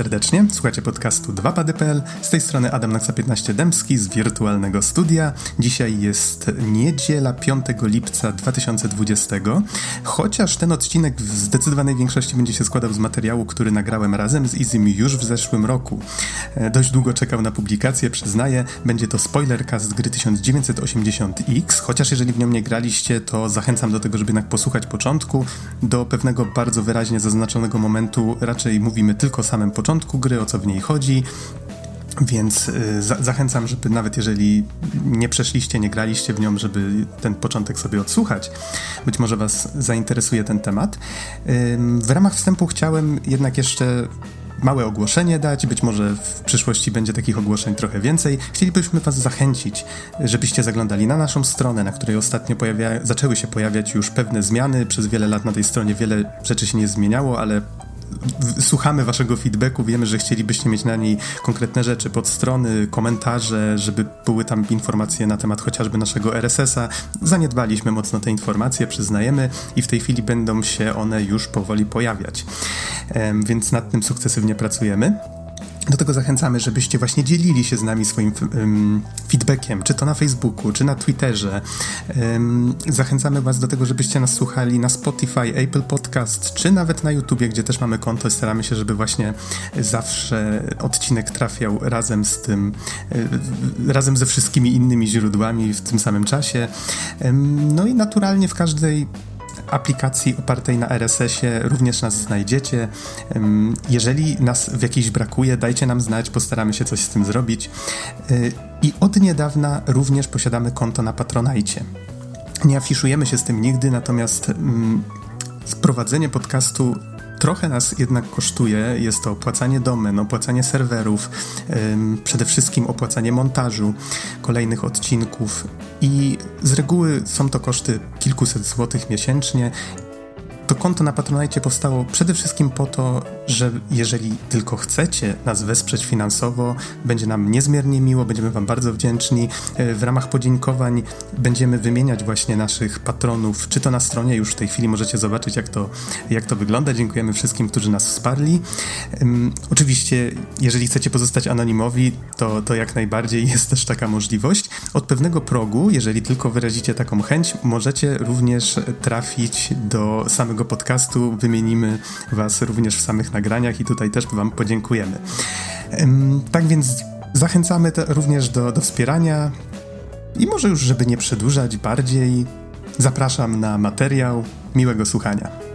Serdecznie, słuchacie podcastu 2pady.pl, z tej strony Adam Naksa 15 Dębski z wirtualnego studia. Dzisiaj jest niedziela 5 lipca 2020, chociaż ten odcinek w zdecydowanej większości będzie się składał z materiału, który nagrałem razem z Izym już w zeszłym roku. E, dość długo czekał na publikację, przyznaję, będzie to spoilercast gry 1980X, chociaż jeżeli w nią nie graliście, to zachęcam do tego, żeby jednak posłuchać początku. Do pewnego bardzo wyraźnie zaznaczonego momentu raczej mówimy tylko samym początku gry, o co w niej chodzi. Więc y, za zachęcam, żeby nawet jeżeli nie przeszliście, nie graliście w nią, żeby ten początek sobie odsłuchać. Być może Was zainteresuje ten temat. W ramach wstępu chciałem jednak jeszcze małe ogłoszenie dać, być może w przyszłości będzie takich ogłoszeń trochę więcej. Chcielibyśmy Was zachęcić, żebyście zaglądali na naszą stronę, na której ostatnio pojawia... zaczęły się pojawiać już pewne zmiany. Przez wiele lat na tej stronie wiele rzeczy się nie zmieniało, ale słuchamy waszego feedbacku, wiemy, że chcielibyście mieć na niej konkretne rzeczy, podstrony, komentarze, żeby były tam informacje na temat chociażby naszego RSS-a. Zaniedbaliśmy mocno te informacje, przyznajemy i w tej chwili będą się one już powoli pojawiać. Więc nad tym sukcesywnie pracujemy. Do tego zachęcamy, żebyście właśnie dzielili się z nami swoim um, feedbackiem, czy to na Facebooku, czy na Twitterze. Um, zachęcamy Was do tego, żebyście nas słuchali na Spotify, Apple Podcast, czy nawet na YouTubie, gdzie też mamy konto i staramy się, żeby właśnie zawsze odcinek trafiał razem z tym, um, razem ze wszystkimi innymi źródłami w tym samym czasie. No i naturalnie w każdej aplikacji opartej na RSS-ie również nas znajdziecie. Jeżeli nas w jakiejś brakuje, dajcie nam znać, postaramy się coś z tym zrobić. Y, I od niedawna również posiadamy konto na Patronajcie. Nie afiszujemy się z tym nigdy, natomiast sprowadzenie podcastu trochę nas jednak kosztuje. Jest to opłacanie domen, opłacanie serwerów, przede wszystkim opłacanie montażu kolejnych odcinków i z reguły są to koszty kilkuset złotych miesięcznie to konto na Patronite powstało przede wszystkim po to, że jeżeli tylko chcecie nas wesprzeć finansowo, będzie nam niezmiernie miło, będziemy Wam bardzo wdzięczni. E, w ramach podziękowań będziemy wymieniać właśnie naszych patronów, czy to na stronie, już w tej chwili możecie zobaczyć, jak to, jak to wygląda. Dziękujemy wszystkim, którzy nas wsparli. Oczywiście, jeżeli chcecie pozostać anonimowi, to, to jak najbardziej jest też taka możliwość. Od pewnego progu, jeżeli tylko wyrazicie taką chęć, możecie również trafić do samego podcastu. Wymienimy Was również w samych nagraniach i tutaj też Wam podziękujemy. Tak więc zachęcamy również do, do wspierania i może już, żeby nie przedłużać bardziej, zapraszam na materiał. Miłego słuchania.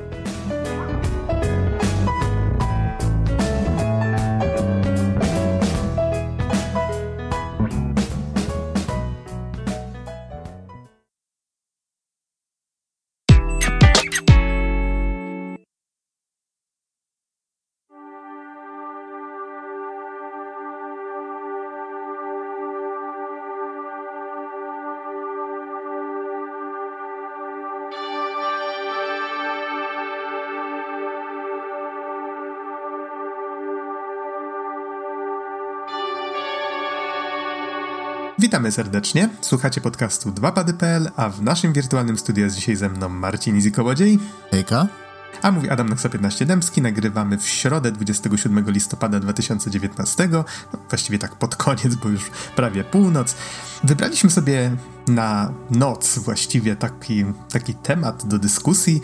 Witamy serdecznie. Słuchacie podcastu 2pady.pl, a w naszym wirtualnym studiu jest dzisiaj ze mną Marcin Izikołodziej. Hejka. A mówi Adam Noxa 15 Dębski. Nagrywamy w środę 27 listopada 2019. No, właściwie tak pod koniec, bo już prawie północ. Wybraliśmy sobie na noc właściwie taki, taki temat do dyskusji.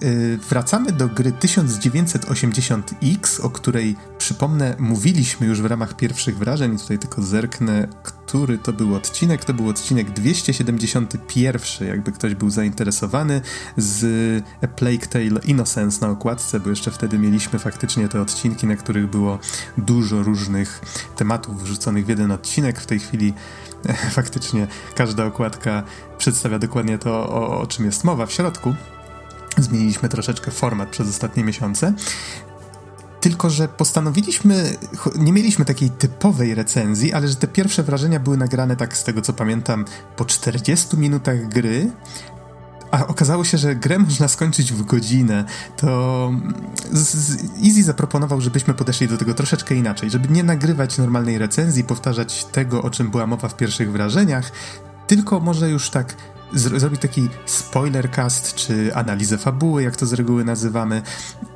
Yy, wracamy do gry 1980X, o której przypomnę, mówiliśmy już w ramach pierwszych wrażeń. Tutaj tylko zerknę, który to był odcinek. To był odcinek 271, jakby ktoś był zainteresowany, z A Plague Tale Innocence na okładce, bo jeszcze wtedy mieliśmy faktycznie te odcinki, na których było dużo różnych tematów wrzuconych w jeden odcinek. W tej chwili faktycznie każda okładka przedstawia dokładnie to, o, o czym jest mowa w środku. Zmieniliśmy troszeczkę format przez ostatnie miesiące. Tylko, że postanowiliśmy, nie mieliśmy takiej typowej recenzji, ale że te pierwsze wrażenia były nagrane tak z tego co pamiętam po 40 minutach gry, a okazało się, że grę można skończyć w godzinę, to Easy zaproponował, żebyśmy podeszli do tego troszeczkę inaczej, żeby nie nagrywać normalnej recenzji, powtarzać tego, o czym była mowa w pierwszych wrażeniach, tylko może już tak zrobić taki spoiler cast, czy analizę fabuły, jak to z reguły nazywamy.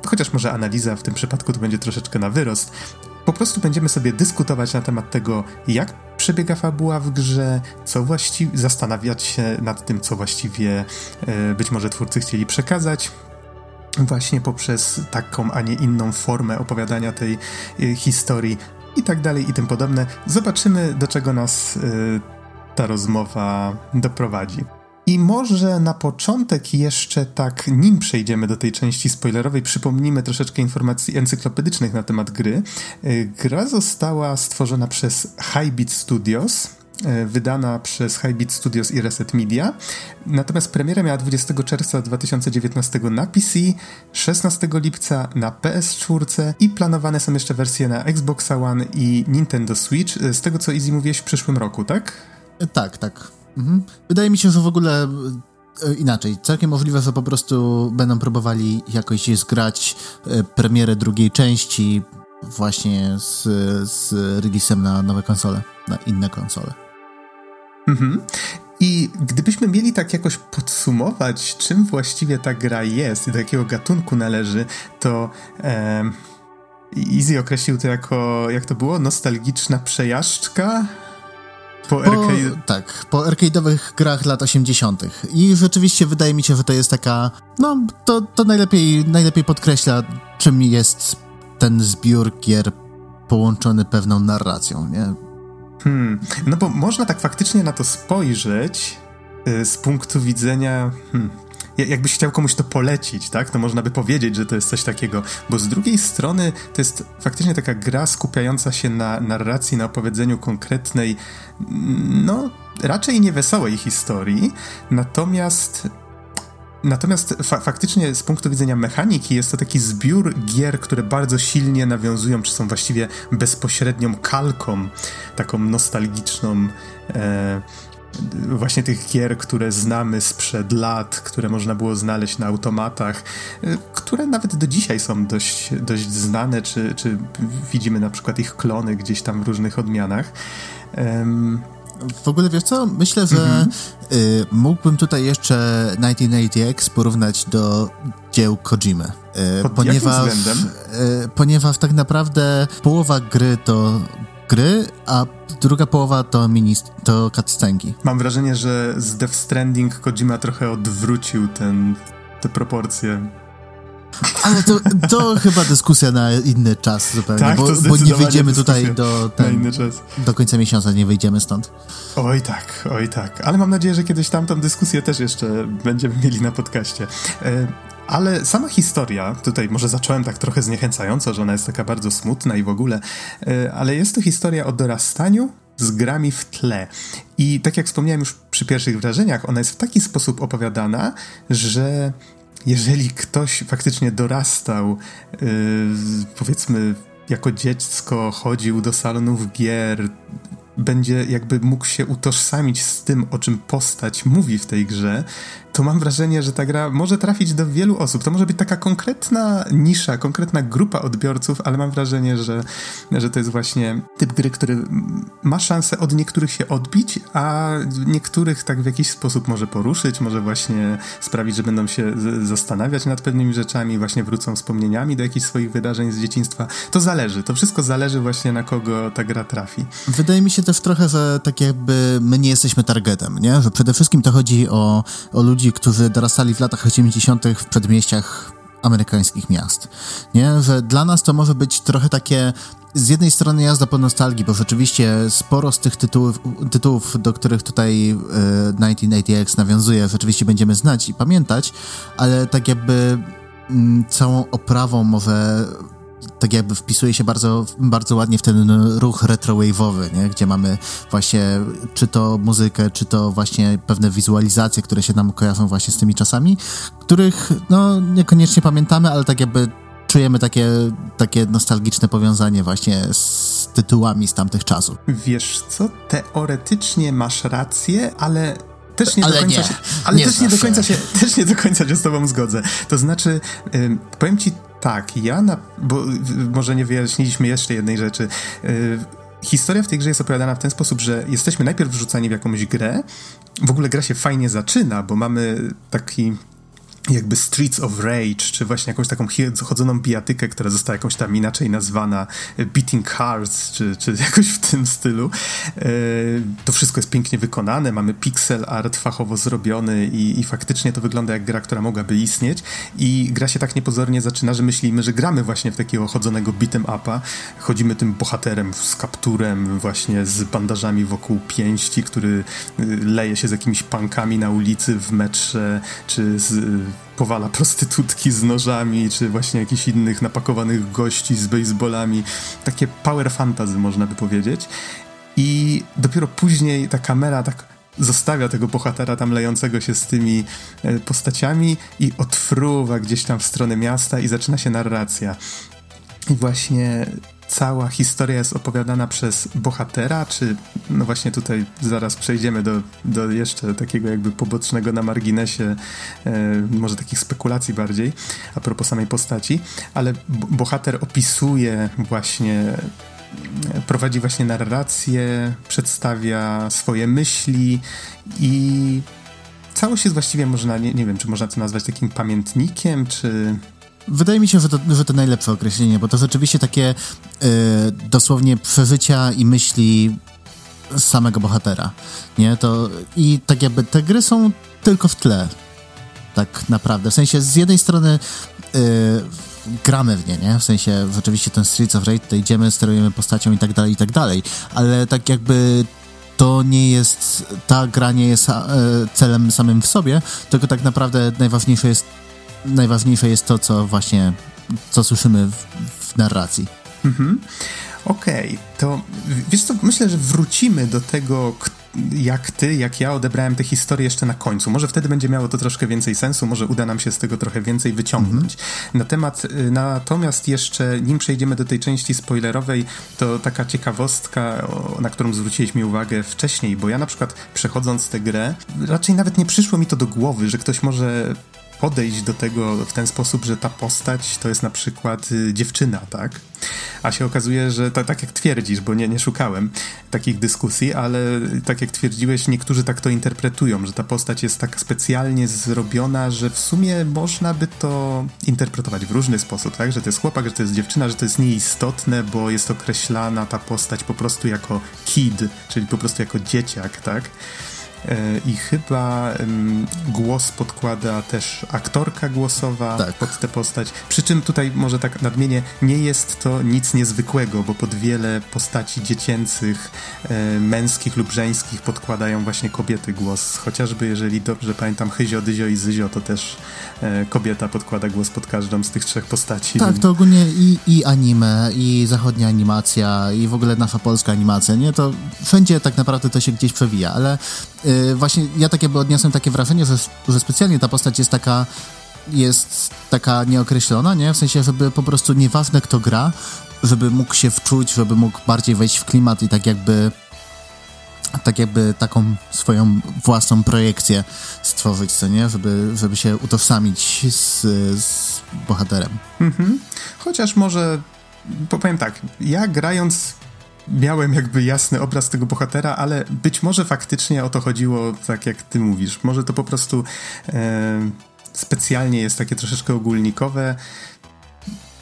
Chociaż może analiza w tym przypadku to będzie troszeczkę na wyrost. Po prostu będziemy sobie dyskutować na temat tego, jak przebiega fabuła w grze, co właściwie, zastanawiać się nad tym, co właściwie e, być może twórcy chcieli przekazać, właśnie poprzez taką, a nie inną formę opowiadania tej e, historii i tak dalej i tym podobne. Zobaczymy, do czego nas ta rozmowa doprowadzi. I może na początek jeszcze tak, nim przejdziemy do tej części spoilerowej, przypomnijmy troszeczkę informacji encyklopedycznych na temat gry. E, gra została stworzona przez Highbeat Studios, e, wydana przez Highbeat Studios i Reset Media. Natomiast premierę miała 20 czerwca 2019 na PC, 16 lipca na PS4 i planowane są jeszcze wersje na Xbox One i Nintendo Switch. E, z tego co Easy mówiłeś w przyszłym roku, tak? Tak, tak. Mhm. Wydaje mi się, że w ogóle e, inaczej. Całkiem możliwe, że po prostu będą próbowali jakoś zgrać e, premierę drugiej części właśnie z, z releasem na nowe konsole, na inne konsole. Mhm. I gdybyśmy mieli tak jakoś podsumować, czym właściwie ta gra jest i do jakiego gatunku należy, to e, Easy określił to jako, jak to było, nostalgiczna przejażdżka po, arcade... Tak, po arcade'owych grach lat 80. I rzeczywiście wydaje mi się, że to jest taka. No, to, to najlepiej, najlepiej podkreśla, czym jest ten zbiór gier połączony pewną narracją, nie? Hmm, no bo można tak faktycznie na to spojrzeć y, z punktu widzenia. Hmm, jakbyś chciał komuś to polecić, tak, to można by powiedzieć, że to jest coś takiego, bo z drugiej strony to jest faktycznie taka gra skupiająca się na narracji, na opowiedzeniu konkretnej, no, raczej niewesołej historii, natomiast Natomiast fa faktycznie z punktu widzenia mechaniki jest to taki zbiór gier, które bardzo silnie nawiązują, czy są właściwie bezpośrednią kalką, taką nostalgiczną, e, właśnie tych gier, które znamy sprzed lat, które można było znaleźć na automatach, y, które nawet do dzisiaj są dość, dość znane, czy, czy widzimy na przykład ich klony gdzieś tam w różnych odmianach. Um, w ogóle wiesz co? Myślę, że mm -hmm. y, mógłbym tutaj jeszcze 1980X porównać do dzieł Kojimy. Y, ponieważ, y, ponieważ tak naprawdę połowa gry to gry, a druga połowa to mini, to cutscenki. Mam wrażenie, że z Death Stranding Kojima trochę odwrócił ten, te proporcje. Ale to, to chyba dyskusja na inny czas zupełnie, tak, bo, bo, nie wyjdziemy tutaj do, ten, do końca miesiąca, nie wyjdziemy stąd. Oj tak, oj tak. Ale mam nadzieję, że kiedyś tam tą dyskusję też jeszcze będziemy mieli na podcaście. Ale sama historia, tutaj może zacząłem tak trochę zniechęcająco, że ona jest taka bardzo smutna i w ogóle, e, ale jest to historia o dorastaniu z grami w tle. I tak jak wspomniałem już przy pierwszych wrażeniach, ona jest w taki sposób opowiadana, że jeżeli ktoś faktycznie dorastał, yy, powiedzmy, jako dziecko chodził do salonów gier, będzie jakby mógł się utożsamić z tym, o czym postać mówi w tej grze, to mam wrażenie, że ta gra może trafić do wielu osób. To może być taka konkretna nisza, konkretna grupa odbiorców, ale mam wrażenie, że, że to jest właśnie typ gry, który ma szansę od niektórych się odbić, a niektórych tak w jakiś sposób może poruszyć, może właśnie sprawić, że będą się zastanawiać nad pewnymi rzeczami, właśnie wrócą wspomnieniami do jakichś swoich wydarzeń z dzieciństwa. To zależy, to wszystko zależy właśnie na kogo ta gra trafi. Wydaje mi się też trochę, że tak jakby my nie jesteśmy targetem, nie? Że przede wszystkim to chodzi o, o ludzi, którzy dorastali w latach 80. w przedmieściach amerykańskich miast. Nie? Że dla nas to może być trochę takie z jednej strony jazda po nostalgii, bo rzeczywiście sporo z tych tytułów, tytułów do których tutaj y, 1980X nawiązuje, rzeczywiście będziemy znać i pamiętać, ale tak jakby mm, całą oprawą może tak jakby wpisuje się bardzo, bardzo ładnie w ten ruch retrowave'owy, nie? gdzie mamy właśnie czy to muzykę, czy to właśnie pewne wizualizacje, które się nam kojarzą właśnie z tymi czasami, których no niekoniecznie pamiętamy, ale tak jakby czujemy takie, takie nostalgiczne powiązanie właśnie z tytułami z tamtych czasów. Wiesz co, teoretycznie masz rację, ale też nie ale do końca nie, się, ale nie też nie do końca się, też nie do końca się z tobą zgodzę. To znaczy, y, powiem ci tak, ja na, bo może nie wyjaśniliśmy jeszcze jednej rzeczy. Y, historia w tej grze jest opowiadana w ten sposób, że jesteśmy najpierw wrzucani w jakąś grę. W ogóle gra się fajnie zaczyna, bo mamy taki jakby Streets of Rage, czy właśnie jakąś taką chodzoną bijatykę, która została jakąś tam inaczej nazwana e, Beating Hearts, czy, czy jakoś w tym stylu. E, to wszystko jest pięknie wykonane, mamy pixel art fachowo zrobiony i, i faktycznie to wygląda jak gra, która mogłaby istnieć i gra się tak niepozornie zaczyna, że myślimy, że gramy właśnie w takiego chodzonego beat'em upa, chodzimy tym bohaterem z kapturem, właśnie z bandażami wokół pięści, który e, leje się z jakimiś pankami na ulicy w metrze, czy z powala prostytutki z nożami, czy właśnie jakichś innych napakowanych gości z baseballami. Takie power fantasy, można by powiedzieć. I dopiero później ta kamera tak zostawia tego bohatera tam lejącego się z tymi e, postaciami i odfruwa gdzieś tam w stronę miasta i zaczyna się narracja. I właśnie cała historia jest opowiadana przez bohatera, czy no właśnie tutaj zaraz przejdziemy do, do jeszcze takiego jakby pobocznego na marginesie, e, może takich spekulacji bardziej, a propos samej postaci, ale bohater opisuje właśnie prowadzi właśnie narrację, przedstawia swoje myśli i całość jest właściwie można, nie, nie wiem, czy można to nazwać takim pamiętnikiem, czy Wydaje mi się, że to, że to najlepsze określenie, bo to rzeczywiście takie y, dosłownie przeżycia i myśli samego bohatera, nie? To, I tak jakby te gry są tylko w tle, tak naprawdę. W sensie z jednej strony y, gramy w nie, nie? W sensie rzeczywiście ten Streets of Rage, to idziemy, sterujemy postacią i tak dalej, i tak dalej, ale tak jakby to nie jest, ta gra nie jest e, celem samym w sobie, tylko tak naprawdę najważniejsze jest najważniejsze jest to, co właśnie, co słyszymy w, w narracji. Mhm. Okej, okay. to wiesz co, myślę, że wrócimy do tego, jak ty, jak ja odebrałem tę historię jeszcze na końcu. Może wtedy będzie miało to troszkę więcej sensu, może uda nam się z tego trochę więcej wyciągnąć. Mm -hmm. Na temat, y, natomiast jeszcze, nim przejdziemy do tej części spoilerowej, to taka ciekawostka, na którą zwróciliśmy uwagę wcześniej, bo ja na przykład przechodząc tę grę, raczej nawet nie przyszło mi to do głowy, że ktoś może podejść do tego w ten sposób, że ta postać to jest na przykład y, dziewczyna, tak? A się okazuje, że to, tak jak twierdzisz, bo nie, nie szukałem takich dyskusji, ale tak jak twierdziłeś, niektórzy tak to interpretują, że ta postać jest tak specjalnie zrobiona, że w sumie można by to interpretować w różny sposób, tak? Że to jest chłopak, że to jest dziewczyna, że to jest nieistotne, bo jest określana ta postać po prostu jako kid, czyli po prostu jako dzieciak, tak? E, i chyba głos podkłada też aktorka głosowa tak. pod tę postać. Przy czym tutaj może tak nadmienię, nie jest to nic niezwykłego, bo pod wiele postaci dziecięcych, e, męskich lub żeńskich podkładają właśnie kobiety głos. Chociażby jeżeli dobrze pamiętam Hyzio, Dyzio i Zyzio, to też e, kobieta podkłada głos pod każdą z tych trzech postaci. Tak, to ogólnie i, i anime, i zachodnia animacja, i w ogóle nasza polska animacja, nie? To wszędzie tak naprawdę to się gdzieś przewija, ale właśnie ja takie odniosłem takie wrażenie, że, że specjalnie ta postać jest taka jest taka nieokreślona, nie? W sensie, żeby po prostu nieważne kto gra, żeby mógł się wczuć, żeby mógł bardziej wejść w klimat i tak jakby tak jakby taką swoją własną projekcję stworzyć, co nie? Żeby, żeby się utożsamić z, z bohaterem. Mhm. Chociaż może, powiem tak, ja grając miałem jakby jasny obraz tego bohatera, ale być może faktycznie o to chodziło, tak jak ty mówisz. Może to po prostu e, specjalnie jest takie troszeczkę ogólnikowe.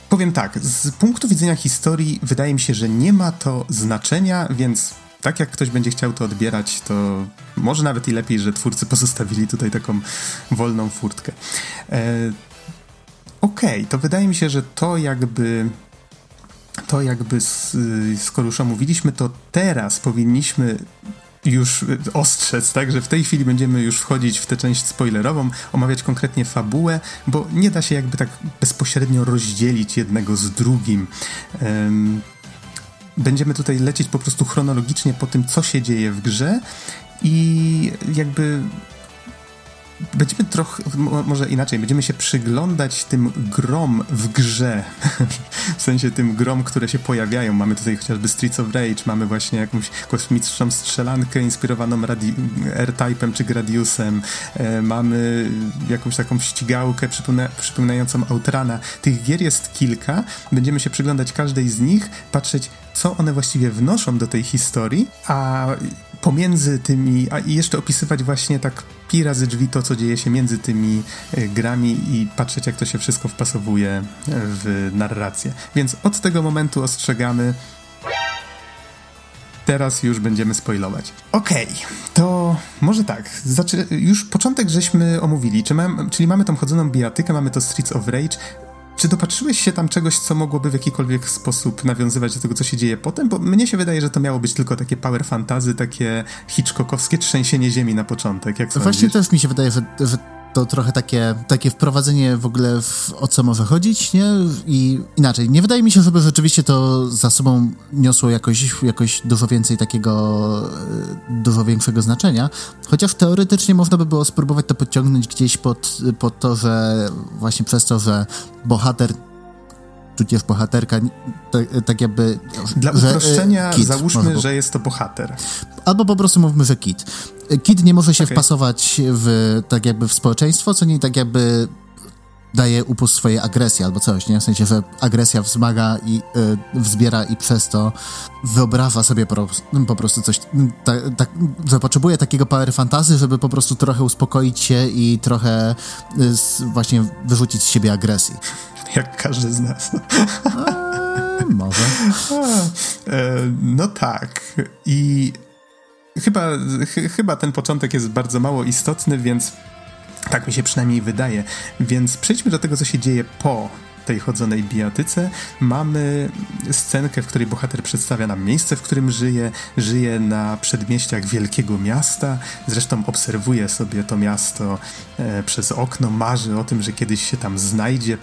Powiem tak, z punktu widzenia historii wydaje mi się, że nie ma to znaczenia, więc tak jak ktoś będzie chciał to odbierać, to może nawet i lepiej, że twórcy pozostawili tutaj taką wolną furtkę. E, Okej, okay, to wydaje mi się, że to jakby to jakby z, skoro już omówiliśmy, to teraz powinniśmy już ostrzec, tak, że w tej chwili będziemy już wchodzić w tę część spoilerową, omawiać konkretnie fabułę, bo nie da się jakby tak bezpośrednio rozdzielić jednego z drugim. Będziemy tutaj lecieć po prostu chronologicznie po tym, co się dzieje w grze i jakby będziemy trochę, może inaczej, będziemy się przyglądać tym grom w grze. w sensie tym grom, które się pojawiają. Mamy tutaj chociażby Streets of Rage, mamy właśnie jakąś kosmiczną strzelankę inspirowaną R-Type'em czy Gradiusem, e, mamy jakąś taką ścigałkę przypomina przypominającą Outrana. Tych gier jest kilka, będziemy się przyglądać każdej z nich, patrzeć co one właściwie wnoszą do tej historii, a pomiędzy tymi, a jeszcze opisywać właśnie tak pi razy drzwi to, co dzieje się między tymi e, grami i patrzeć, jak to się wszystko wpasowuje w narrację. Więc od tego momentu ostrzegamy. Teraz już będziemy spoilować. Okej, okay, to może tak. Zaczy... Już początek żeśmy omówili, czyli mamy tą chodzoną bijatykę, mamy to Streets of Rage. Czy dopatrzyłeś się tam czegoś, co mogłoby w jakikolwiek sposób nawiązywać do tego, co się dzieje potem? Bo mnie się wydaje, że to miało być tylko takie power fantazy, takie Hitchcockowskie trzęsienie ziemi na początek. Jak Właśnie też mi się wydaje, że, że to trochę takie, takie wprowadzenie w ogóle w, o co może chodzić, nie? I inaczej, nie wydaje mi się, żeby rzeczywiście to za sobą niosło jakoś, jakoś dużo więcej takiego, e, dużo większego znaczenia, chociaż teoretycznie można by było spróbować to podciągnąć gdzieś pod, pod to, że właśnie przez to, że bohater tudzież bohaterka, tak, tak jakby... Dla że, uproszczenia załóżmy, że jest to bohater. Albo po prostu mówmy, że kid. Kid nie może się okay. wpasować w, tak jakby w społeczeństwo, co nie tak jakby daje upust swojej agresji albo coś, nie? W sensie, że agresja wzmaga i y, wzbiera i przez to wyobraża sobie po, po prostu coś, tak, ta, że potrzebuje takiego power fantazy, żeby po prostu trochę uspokoić się i trochę y, właśnie wyrzucić z siebie agresji. Jak każdy z nas. Eee, może. E, no tak. I chyba, ch chyba ten początek jest bardzo mało istotny, więc tak mi się przynajmniej wydaje. Więc przejdźmy do tego, co się dzieje po tej chodzonej bijatyce mamy scenkę, w której bohater przedstawia nam miejsce, w którym żyje. Żyje na przedmieściach wielkiego miasta. Zresztą obserwuje sobie to miasto e, przez okno, marzy o tym, że kiedyś się tam znajdzie.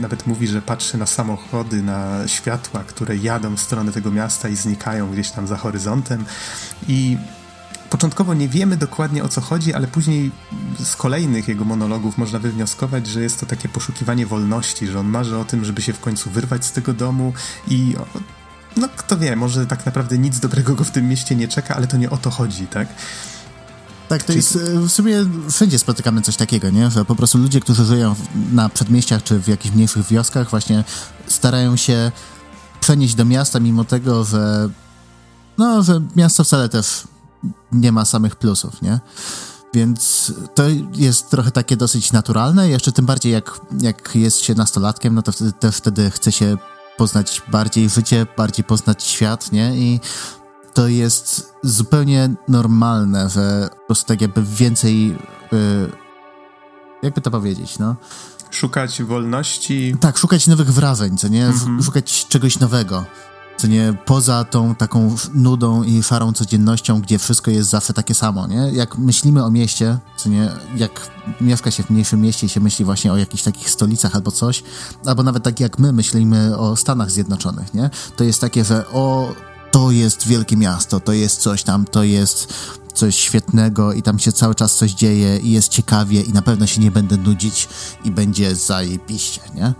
Nawet mówi, że patrzy na samochody, na światła, które jadą w stronę tego miasta i znikają gdzieś tam za horyzontem. I Początkowo nie wiemy dokładnie o co chodzi, ale później z kolejnych jego monologów można wywnioskować, że jest to takie poszukiwanie wolności, że on marzy o tym, żeby się w końcu wyrwać z tego domu i no kto wie, może tak naprawdę nic dobrego go w tym mieście nie czeka, ale to nie o to chodzi, tak? Tak, to jest w sumie wszędzie spotykamy coś takiego, nie? Że po prostu ludzie, którzy żyją na przedmieściach czy w jakichś mniejszych wioskach, właśnie starają się przenieść do miasta, mimo tego, że no, że miasto wcale też nie ma samych plusów, nie? Więc to jest trochę takie dosyć naturalne, jeszcze tym bardziej jak, jak jest się nastolatkiem, no to wtedy, też wtedy chce się poznać bardziej życie, bardziej poznać świat, nie? I to jest zupełnie normalne, że po prostu tak jakby więcej, yy, jakby to powiedzieć, no? Szukać wolności. Tak, szukać nowych wrażeń, co nie? Mhm. Szukać czegoś nowego co nie, poza tą taką nudą i szarą codziennością, gdzie wszystko jest zawsze takie samo, nie? Jak myślimy o mieście, co nie, jak mieszka się w mniejszym mieście i się myśli właśnie o jakichś takich stolicach albo coś, albo nawet tak jak my myślimy o Stanach Zjednoczonych, nie? To jest takie, że o, to jest wielkie miasto, to jest coś tam, to jest coś świetnego i tam się cały czas coś dzieje i jest ciekawie i na pewno się nie będę nudzić i będzie zajebiście, nie?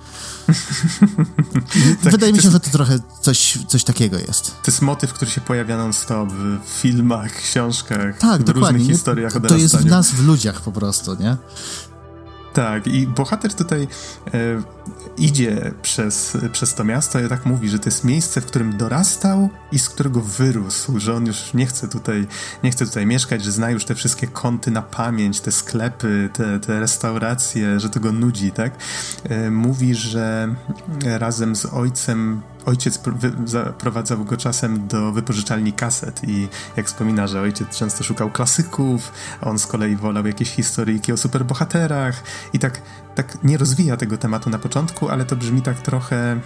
tak, Wydaje mi się, jest, że to trochę coś, coś takiego jest. To jest motyw, który się pojawia non-stop w filmach, książkach, tak, w dokładnie. różnych historiach o To jest w nas, w ludziach po prostu, nie? Tak, i bohater tutaj e, idzie przez, przez to miasto i tak mówi, że to jest miejsce, w którym dorastał i z którego wyrósł, że on już nie chce tutaj, nie chce tutaj mieszkać, że zna już te wszystkie kąty na pamięć, te sklepy, te, te restauracje, że to go nudzi, tak? E, mówi, że razem z ojcem ojciec zaprowadzał go czasem do wypożyczalni kaset i jak wspomina, że ojciec często szukał klasyków, a on z kolei wolał jakieś historyjki o superbohaterach i tak, tak nie rozwija tego tematu na początku, ale to brzmi tak trochę...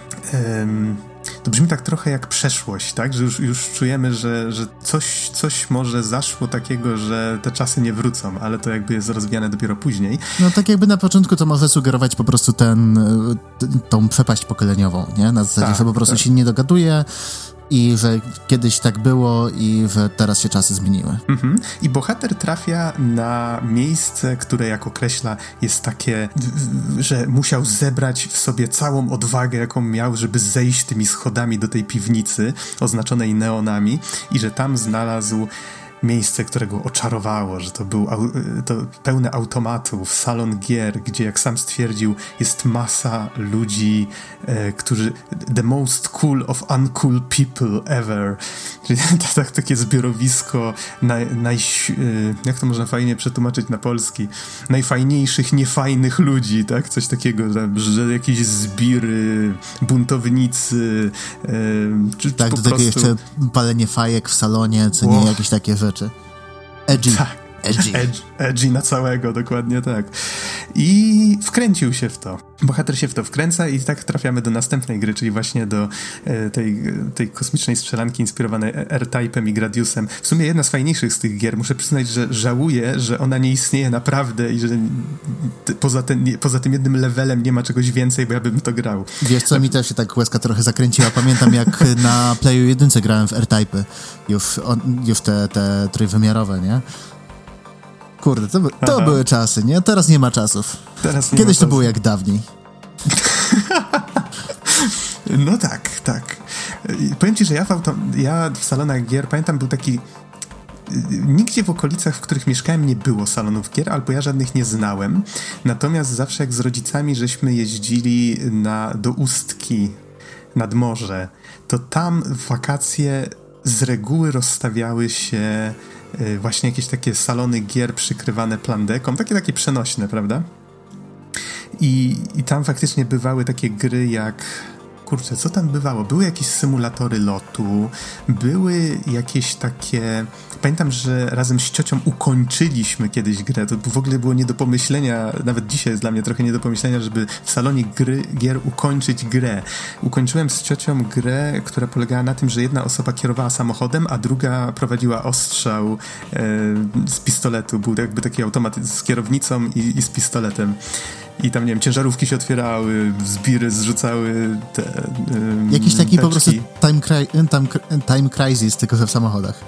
to brzmi tak trochę jak przeszłość, tak? Że już, już czujemy, że, że coś, coś może zaszło takiego, że te czasy nie wrócą, ale to jakby jest rozwijane dopiero później. No tak jakby na początku to może sugerować po prostu ten, tą przepaść pokoleniową, nie? Na zasadzie, tak, że po prostu tak. się nie dogaduje, i że kiedyś tak było i że teraz się czasy zmieniły. Mhm. I bohater trafia na miejsce, które jak określa jest takie, że musiał zebrać w sobie całą odwagę, jaką miał, żeby zejść tymi schodami do tej piwnicy oznaczonej neonami i że tam znalazł miejsce, które go oczarowało, że to był to pełne automatów, salon gier, gdzie jak sam stwierdził, jest masa ludzi, e, którzy the most cool of uncool people ever. Czyli to, tak, takie zbiorowisko naj, naj, e, jak to można fajnie przetłumaczyć na polski? Najfajniejszych, niefajnych ludzi, tak? Coś takiego, że, że jakieś zbiry, buntownicy, e, czy, tak, do tego jeszcze palenie fajek w salonie, co nie jakieś takie rzeczy rzeczy. Edgy. Edgy. Edgy, edgy na całego, dokładnie tak. I wkręcił się w to. Bohater się w to wkręca i tak trafiamy do następnej gry, czyli właśnie do e, tej, tej kosmicznej strzelanki inspirowanej R-Typem i Gradiusem. W sumie jedna z fajniejszych z tych gier. Muszę przyznać, że żałuję, że ona nie istnieje naprawdę i że poza, ten, poza tym jednym levelem nie ma czegoś więcej, bo ja bym to grał. Wiesz co, mi też się tak łezka trochę zakręciła. Pamiętam jak na Playu 1 grałem w R-Typy. Już, już te, te trójwymiarowe, nie? Kurde, to, to były czasy, nie? Teraz nie ma czasów. Teraz nie Kiedyś to było jak dawniej. no tak, tak. Powiem ci, że ja w, auto, ja w salonach gier, pamiętam, był taki nigdzie w okolicach, w których mieszkałem, nie było salonów gier, albo ja żadnych nie znałem. Natomiast zawsze jak z rodzicami żeśmy jeździli na, do Ustki nad morze, to tam w wakacje z reguły rozstawiały się Y, właśnie jakieś takie salony gier przykrywane plandeką, takie takie przenośne, prawda? I, I tam faktycznie bywały takie gry jak kurczę, co tam bywało? Były jakieś symulatory lotu, były jakieś takie. Pamiętam, że razem z ciocią ukończyliśmy kiedyś grę. To w ogóle było nie do pomyślenia, nawet dzisiaj jest dla mnie trochę nie do pomyślenia, żeby w salonie gry, gier ukończyć grę. Ukończyłem z ciocią grę, która polegała na tym, że jedna osoba kierowała samochodem, a druga prowadziła ostrzał e, z pistoletu. Był jakby taki automat z kierownicą i, i z pistoletem i tam, nie wiem, ciężarówki się otwierały, zbiry zrzucały te um, Jakiś taki teczki. po prostu time, time, time crisis, tylko w samochodach.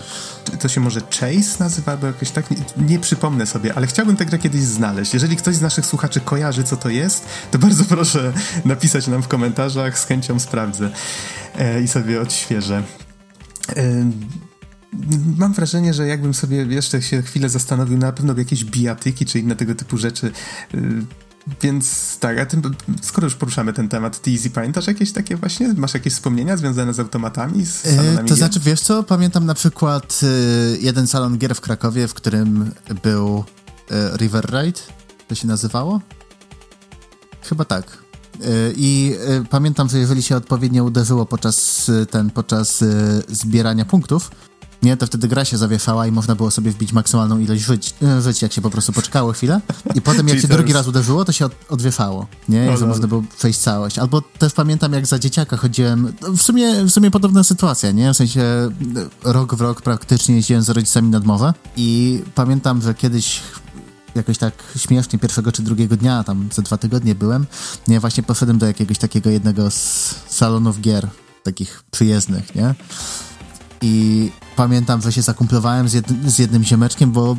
To się może Chase nazywa, bo jakoś tak, nie, nie, przypomnę sobie, ale chciałbym tę grę kiedyś znaleźć. Jeżeli ktoś z naszych słuchaczy kojarzy, co to jest, to bardzo proszę napisać nam w komentarzach, z chęcią sprawdzę e, i sobie odświeżę. E, mam wrażenie, że jakbym sobie jeszcze się chwilę zastanowił, na pewno jakieś bijatyki czy inne tego typu rzeczy więc tak, a tym, skoro już poruszamy ten temat, ty Easy pamiętasz jakieś takie właśnie, masz jakieś wspomnienia związane z automatami, z e, salonami To gier? znaczy, wiesz co, pamiętam na przykład y, jeden salon gier w Krakowie, w którym był y, River Raid, to się nazywało? Chyba tak. I pamiętam, że jeżeli się odpowiednio uderzyło podczas ten, podczas zbierania punktów, nie, to wtedy gra się zawieszała i można było sobie wbić maksymalną ilość żyć, e, żyć jak się po prostu poczekało chwilę. I potem jak się drugi raz uderzyło, to się od, odwieszało, nie? No, że no. można było przejść całość. Albo też pamiętam, jak za dzieciaka chodziłem, no, w sumie, w sumie podobna sytuacja, nie? W sensie e, rok w rok praktycznie jeździłem z rodzicami nad morze i pamiętam, że kiedyś jakoś tak śmiesznie pierwszego czy drugiego dnia, tam za dwa tygodnie byłem, nie, właśnie poszedłem do jakiegoś takiego jednego z salonów gier, takich przyjezdnych, nie? I pamiętam, że się zakumplowałem z, jed z jednym ziomeczkiem, bo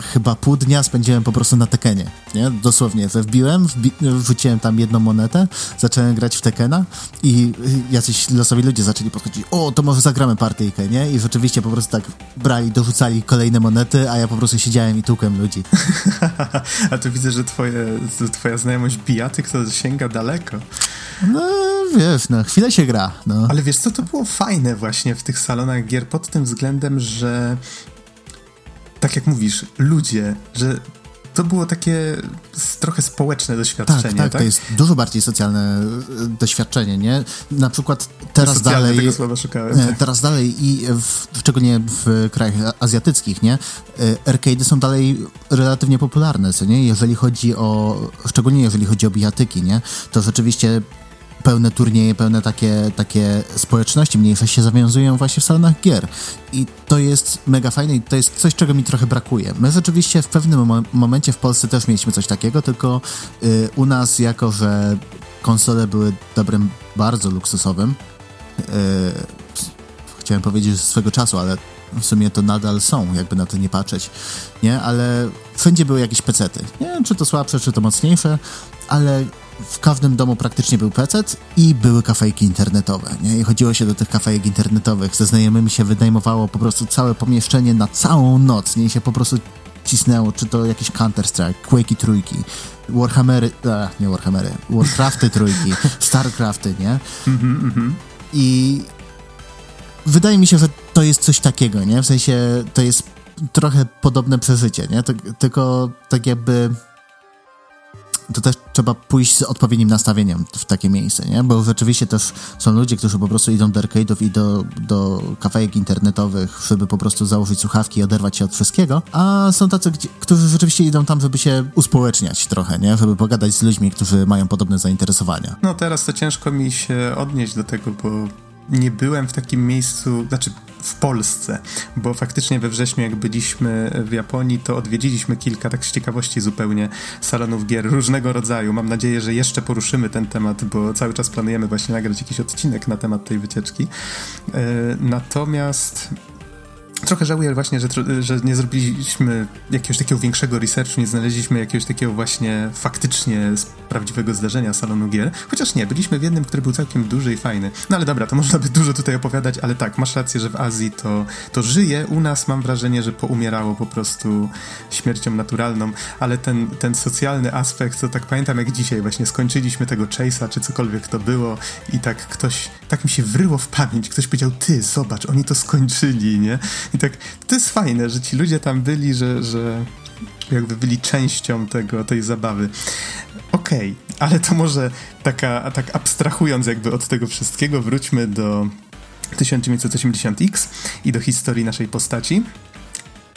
chyba pół dnia spędziłem po prostu na Tekenie, nie? Dosłownie, wbiłem, wbi wrzuciłem tam jedną monetę, zacząłem grać w Tekena i jacyś losowi ludzie zaczęli podchodzić, o, to może zagramy partyjkę, nie? I rzeczywiście po prostu tak brali, dorzucali kolejne monety, a ja po prostu siedziałem i tłukłem ludzi. a tu widzę, że twoje, twoja znajomość bijatyk to sięga daleko. No, wiesz, no, chwilę się gra, no. Ale wiesz co, to było fajne właśnie w tych salonach gier pod tym względem, że tak jak mówisz, ludzie, że to było takie trochę społeczne doświadczenie. Tak, tak, tak, to jest dużo bardziej socjalne e, doświadczenie, nie? Na przykład teraz dalej. Tego słowa szukałem. E, teraz dalej i w, szczególnie w krajach azjatyckich, nie? E, arcade są dalej relatywnie popularne, co nie? Jeżeli chodzi o, szczególnie jeżeli chodzi o bijatyki, nie? To rzeczywiście pełne turnieje, pełne takie, takie społeczności mniejsze się zawiązują właśnie w salonach gier. I to jest mega fajne i to jest coś, czego mi trochę brakuje. My rzeczywiście w pewnym momencie w Polsce też mieliśmy coś takiego, tylko y, u nas, jako że konsole były dobrem bardzo luksusowym, y, chciałem powiedzieć swego czasu, ale w sumie to nadal są, jakby na to nie patrzeć, nie? Ale wszędzie były jakieś pecety. Nie wiem, czy to słabsze, czy to mocniejsze, ale w każdym domu praktycznie był PC i były kafejki internetowe. Nie? I chodziło się do tych kafejek internetowych. Ze znajomymi się wynajmowało po prostu całe pomieszczenie na całą noc. Nie I się po prostu cisnęło, czy to jakiś Counter-Strike, Quake'i trójki, Warhammery, a, nie Warhammery, Warcrafty trójki, Starcrafty, nie? I wydaje mi się, że to jest coś takiego, nie? W sensie to jest trochę podobne przeżycie, nie? Tylko tak jakby to też trzeba pójść z odpowiednim nastawieniem w takie miejsce, nie? Bo rzeczywiście też są ludzie, którzy po prostu idą do arcade'ów i do, do kafejek internetowych, żeby po prostu założyć słuchawki i oderwać się od wszystkiego, a są tacy, którzy rzeczywiście idą tam, żeby się uspołeczniać trochę, nie? Żeby pogadać z ludźmi, którzy mają podobne zainteresowania. No teraz to ciężko mi się odnieść do tego, bo nie byłem w takim miejscu, znaczy w Polsce, bo faktycznie we wrześniu, jak byliśmy w Japonii, to odwiedziliśmy kilka, tak z ciekawości zupełnie, salonów gier różnego rodzaju. Mam nadzieję, że jeszcze poruszymy ten temat, bo cały czas planujemy właśnie nagrać jakiś odcinek na temat tej wycieczki. E, natomiast trochę żałuję właśnie, że, że nie zrobiliśmy jakiegoś takiego większego researchu, nie znaleźliśmy jakiegoś takiego właśnie faktycznie prawdziwego zdarzenia salonu gier. Chociaż nie, byliśmy w jednym, który był całkiem duży i fajny. No ale dobra, to można by dużo tutaj opowiadać, ale tak, masz rację, że w Azji to, to żyje. U nas mam wrażenie, że poumierało po prostu śmiercią naturalną, ale ten, ten socjalny aspekt, to tak pamiętam jak dzisiaj właśnie skończyliśmy tego Chase'a, czy cokolwiek to było i tak ktoś, tak mi się wryło w pamięć, ktoś powiedział, ty, zobacz, oni to skończyli, nie? I tak, to jest fajne, że ci ludzie tam byli, że, że jakby byli częścią tego, tej zabawy. Okej, okay, ale to może taka, tak abstrahując jakby od tego wszystkiego, wróćmy do 1980X i do historii naszej postaci.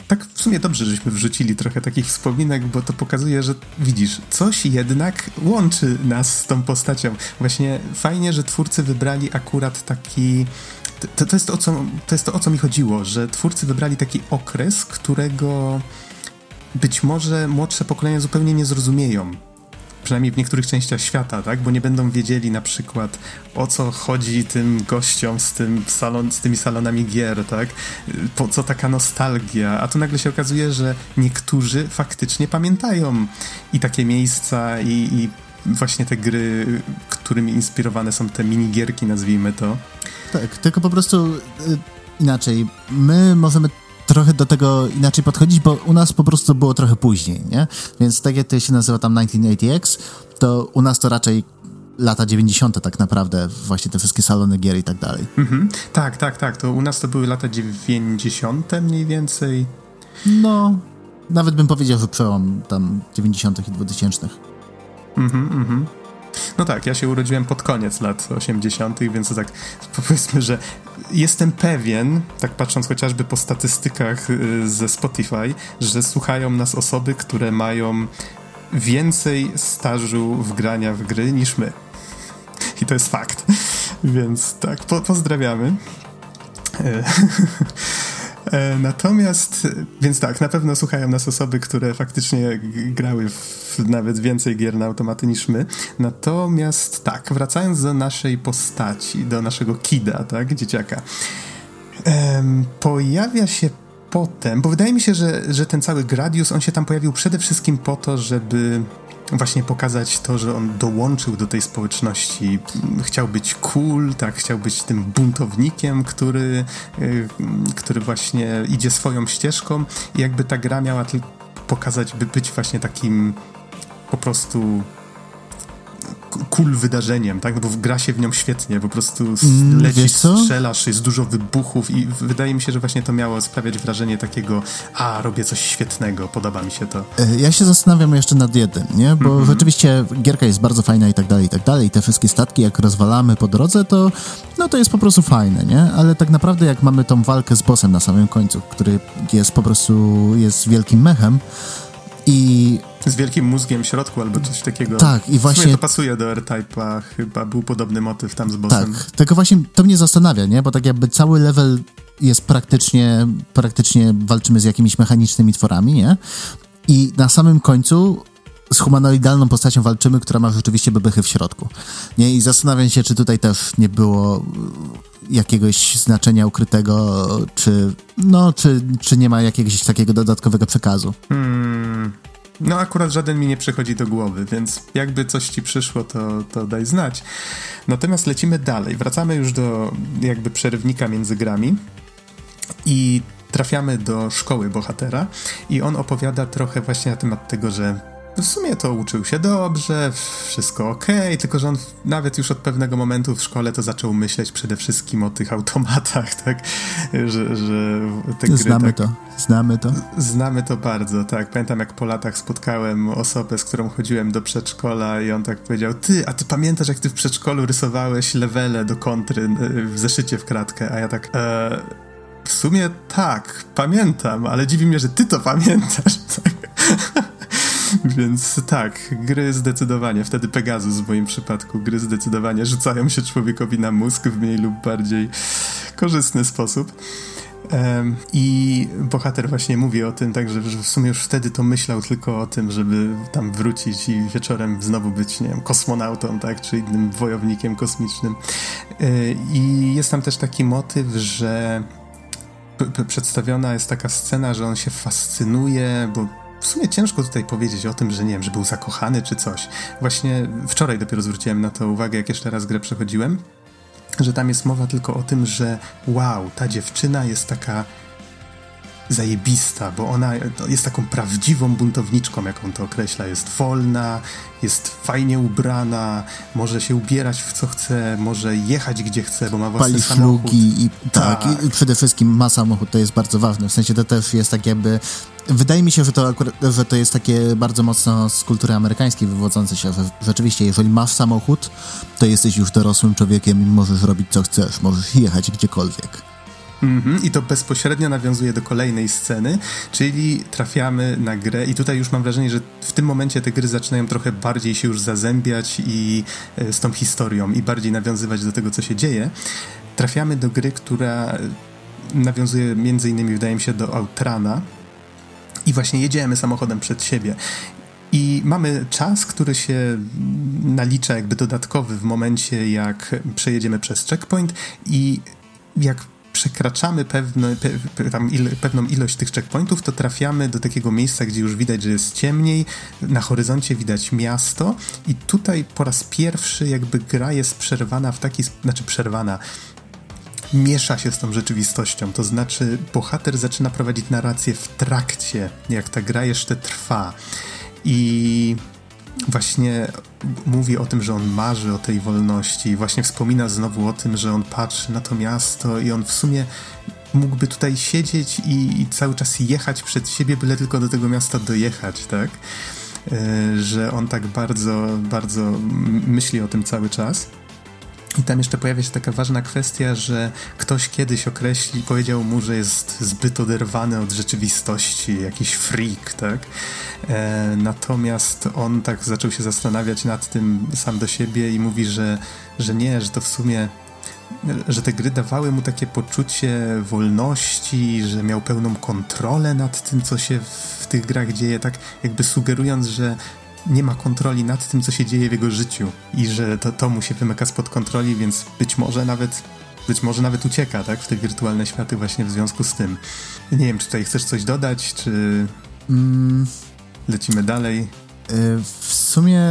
Tak w sumie dobrze, żeśmy wrzucili trochę takich wspominek, bo to pokazuje, że widzisz, coś jednak łączy nas z tą postacią. Właśnie fajnie, że twórcy wybrali akurat taki to, to, jest to, o co, to jest to, o co mi chodziło, że twórcy wybrali taki okres, którego być może młodsze pokolenia zupełnie nie zrozumieją. Przynajmniej w niektórych częściach świata, tak? Bo nie będą wiedzieli na przykład o co chodzi tym gościom z, tym salon, z tymi salonami gier, tak? Po co taka nostalgia? A tu nagle się okazuje, że niektórzy faktycznie pamiętają i takie miejsca, i, i właśnie te gry, którymi inspirowane są te minigierki, nazwijmy to. Tak, tylko po prostu y, inaczej. My możemy trochę do tego inaczej podchodzić, bo u nas po prostu było trochę później, nie? Więc tak jak to się nazywa tam 1980X, to u nas to raczej lata 90. tak naprawdę, właśnie te wszystkie salony gier i tak dalej. Mhm. Tak, tak, tak. To u nas to były lata 90. mniej więcej. No, nawet bym powiedział, że przełom tam 90. i 2000. Mhm, mhm. No tak, ja się urodziłem pod koniec lat 80., więc tak powiedzmy, że jestem pewien, tak patrząc chociażby po statystykach y, ze Spotify, że słuchają nas osoby, które mają więcej stażu w grania w gry niż my. I to jest fakt. Więc tak, po pozdrawiamy. E, natomiast, więc tak, na pewno słuchają nas osoby, które faktycznie grały w nawet więcej gier na automaty niż my. Natomiast tak, wracając do naszej postaci, do naszego kida, tak, dzieciaka, pojawia się potem, bo wydaje mi się, że, że ten cały Gradius, on się tam pojawił przede wszystkim po to, żeby właśnie pokazać to, że on dołączył do tej społeczności. Chciał być cool, tak, chciał być tym buntownikiem, który, y, który właśnie idzie swoją ścieżką i jakby ta gra miała pokazać, by być właśnie takim po prostu cool wydarzeniem, tak? No bo gra się w nią świetnie, po prostu mm, lecisz, strzelasz, jest dużo wybuchów i wydaje mi się, że właśnie to miało sprawiać wrażenie takiego, a, robię coś świetnego, podoba mi się to. E, ja się zastanawiam jeszcze nad jednym, nie? Bo mm -hmm. rzeczywiście gierka jest bardzo fajna i tak dalej, i tak dalej i te wszystkie statki, jak rozwalamy po drodze, to no to jest po prostu fajne, nie? Ale tak naprawdę jak mamy tą walkę z bossem na samym końcu, który jest po prostu, jest wielkim mechem, i z wielkim mózgiem w środku albo coś takiego. Tak, i właśnie. to pasuje do R-Type'a, chyba był podobny motyw tam z bossem. Tak, tylko właśnie to mnie zastanawia, nie? Bo tak jakby cały level jest praktycznie, praktycznie walczymy z jakimiś mechanicznymi tworami, nie? I na samym końcu z humanoidalną postacią walczymy, która ma rzeczywiście bebechy w środku. Nie? I zastanawiam się, czy tutaj też nie było jakiegoś znaczenia ukrytego, czy, no, czy, czy nie ma jakiegoś takiego dodatkowego przekazu. Hmm. No akurat żaden mi nie przychodzi do głowy, więc jakby coś ci przyszło, to, to daj znać. Natomiast lecimy dalej. Wracamy już do jakby przerywnika między grami i trafiamy do szkoły bohatera i on opowiada trochę właśnie na temat tego, że w sumie to uczył się dobrze, wszystko ok, tylko że on nawet już od pewnego momentu w szkole to zaczął myśleć przede wszystkim o tych automatach, tak? Że, że te gry, Znamy tak, to, znamy to. Znamy to bardzo, tak. Pamiętam jak po latach spotkałem osobę, z którą chodziłem do przedszkola i on tak powiedział, ty, a ty pamiętasz jak ty w przedszkolu rysowałeś levele do kontry w zeszycie w kratkę, a ja tak, e, w sumie tak, pamiętam, ale dziwi mnie, że ty to pamiętasz, tak? Więc tak, gry zdecydowanie, wtedy Pegasus w moim przypadku, gry zdecydowanie rzucają się człowiekowi na mózg w mniej lub bardziej korzystny sposób. I bohater właśnie mówi o tym, także że w sumie już wtedy to myślał tylko o tym, żeby tam wrócić i wieczorem znowu być, nie wiem, kosmonautą, tak, czy innym wojownikiem kosmicznym. Yy, I jest tam też taki motyw, że przedstawiona jest taka scena, że on się fascynuje, bo w sumie ciężko tutaj powiedzieć o tym, że nie wiem, że był zakochany czy coś. Właśnie wczoraj dopiero zwróciłem na to uwagę, jak jeszcze raz grę przechodziłem, że tam jest mowa tylko o tym, że wow, ta dziewczyna jest taka zajebista, bo ona jest taką prawdziwą buntowniczką, jaką to określa. Jest wolna, jest fajnie ubrana, może się ubierać w co chce, może jechać gdzie chce, bo ma własny Pali samochód. flugi i tak. tak. I przede wszystkim ma samochód, to jest bardzo ważne. W sensie to też jest tak jakby Wydaje mi się, że to, akurat, że to jest takie bardzo mocno z kultury amerykańskiej wywodzące się, że rzeczywiście, jeżeli masz samochód, to jesteś już dorosłym człowiekiem i możesz robić co chcesz, możesz jechać gdziekolwiek. Mm-hmm. I to bezpośrednio nawiązuje do kolejnej sceny, czyli trafiamy na grę i tutaj już mam wrażenie, że w tym momencie te gry zaczynają trochę bardziej się już zazębiać i e, z tą historią i bardziej nawiązywać do tego, co się dzieje. Trafiamy do gry, która nawiązuje między innymi, wydaje mi się, do Outrana i właśnie jedziemy samochodem przed siebie. I mamy czas, który się nalicza jakby dodatkowy w momencie, jak przejedziemy przez checkpoint i jak przekraczamy pewne, pe, tam pewną ilość tych checkpointów, to trafiamy do takiego miejsca, gdzie już widać, że jest ciemniej, na horyzoncie widać miasto i tutaj po raz pierwszy jakby gra jest przerwana w taki, znaczy przerwana, miesza się z tą rzeczywistością, to znaczy bohater zaczyna prowadzić narrację w trakcie, jak ta gra jeszcze trwa. I właśnie mówi o tym, że on marzy o tej wolności właśnie wspomina znowu o tym, że on patrzy na to miasto i on w sumie mógłby tutaj siedzieć i, i cały czas jechać przed siebie, byle tylko do tego miasta dojechać, tak? Yy, że on tak bardzo, bardzo myśli o tym cały czas. I tam jeszcze pojawia się taka ważna kwestia, że ktoś kiedyś określi, powiedział mu, że jest zbyt oderwany od rzeczywistości, jakiś freak, tak? E, natomiast on tak zaczął się zastanawiać nad tym sam do siebie i mówi, że, że nie, że to w sumie że te gry dawały mu takie poczucie wolności, że miał pełną kontrolę nad tym, co się w tych grach dzieje, tak jakby sugerując, że nie ma kontroli nad tym, co się dzieje w jego życiu i że to, to mu się wymyka spod kontroli, więc być może nawet być może nawet ucieka, tak, w te wirtualne światy właśnie w związku z tym. Nie wiem, czy tutaj chcesz coś dodać, czy mm. lecimy dalej? Y, w sumie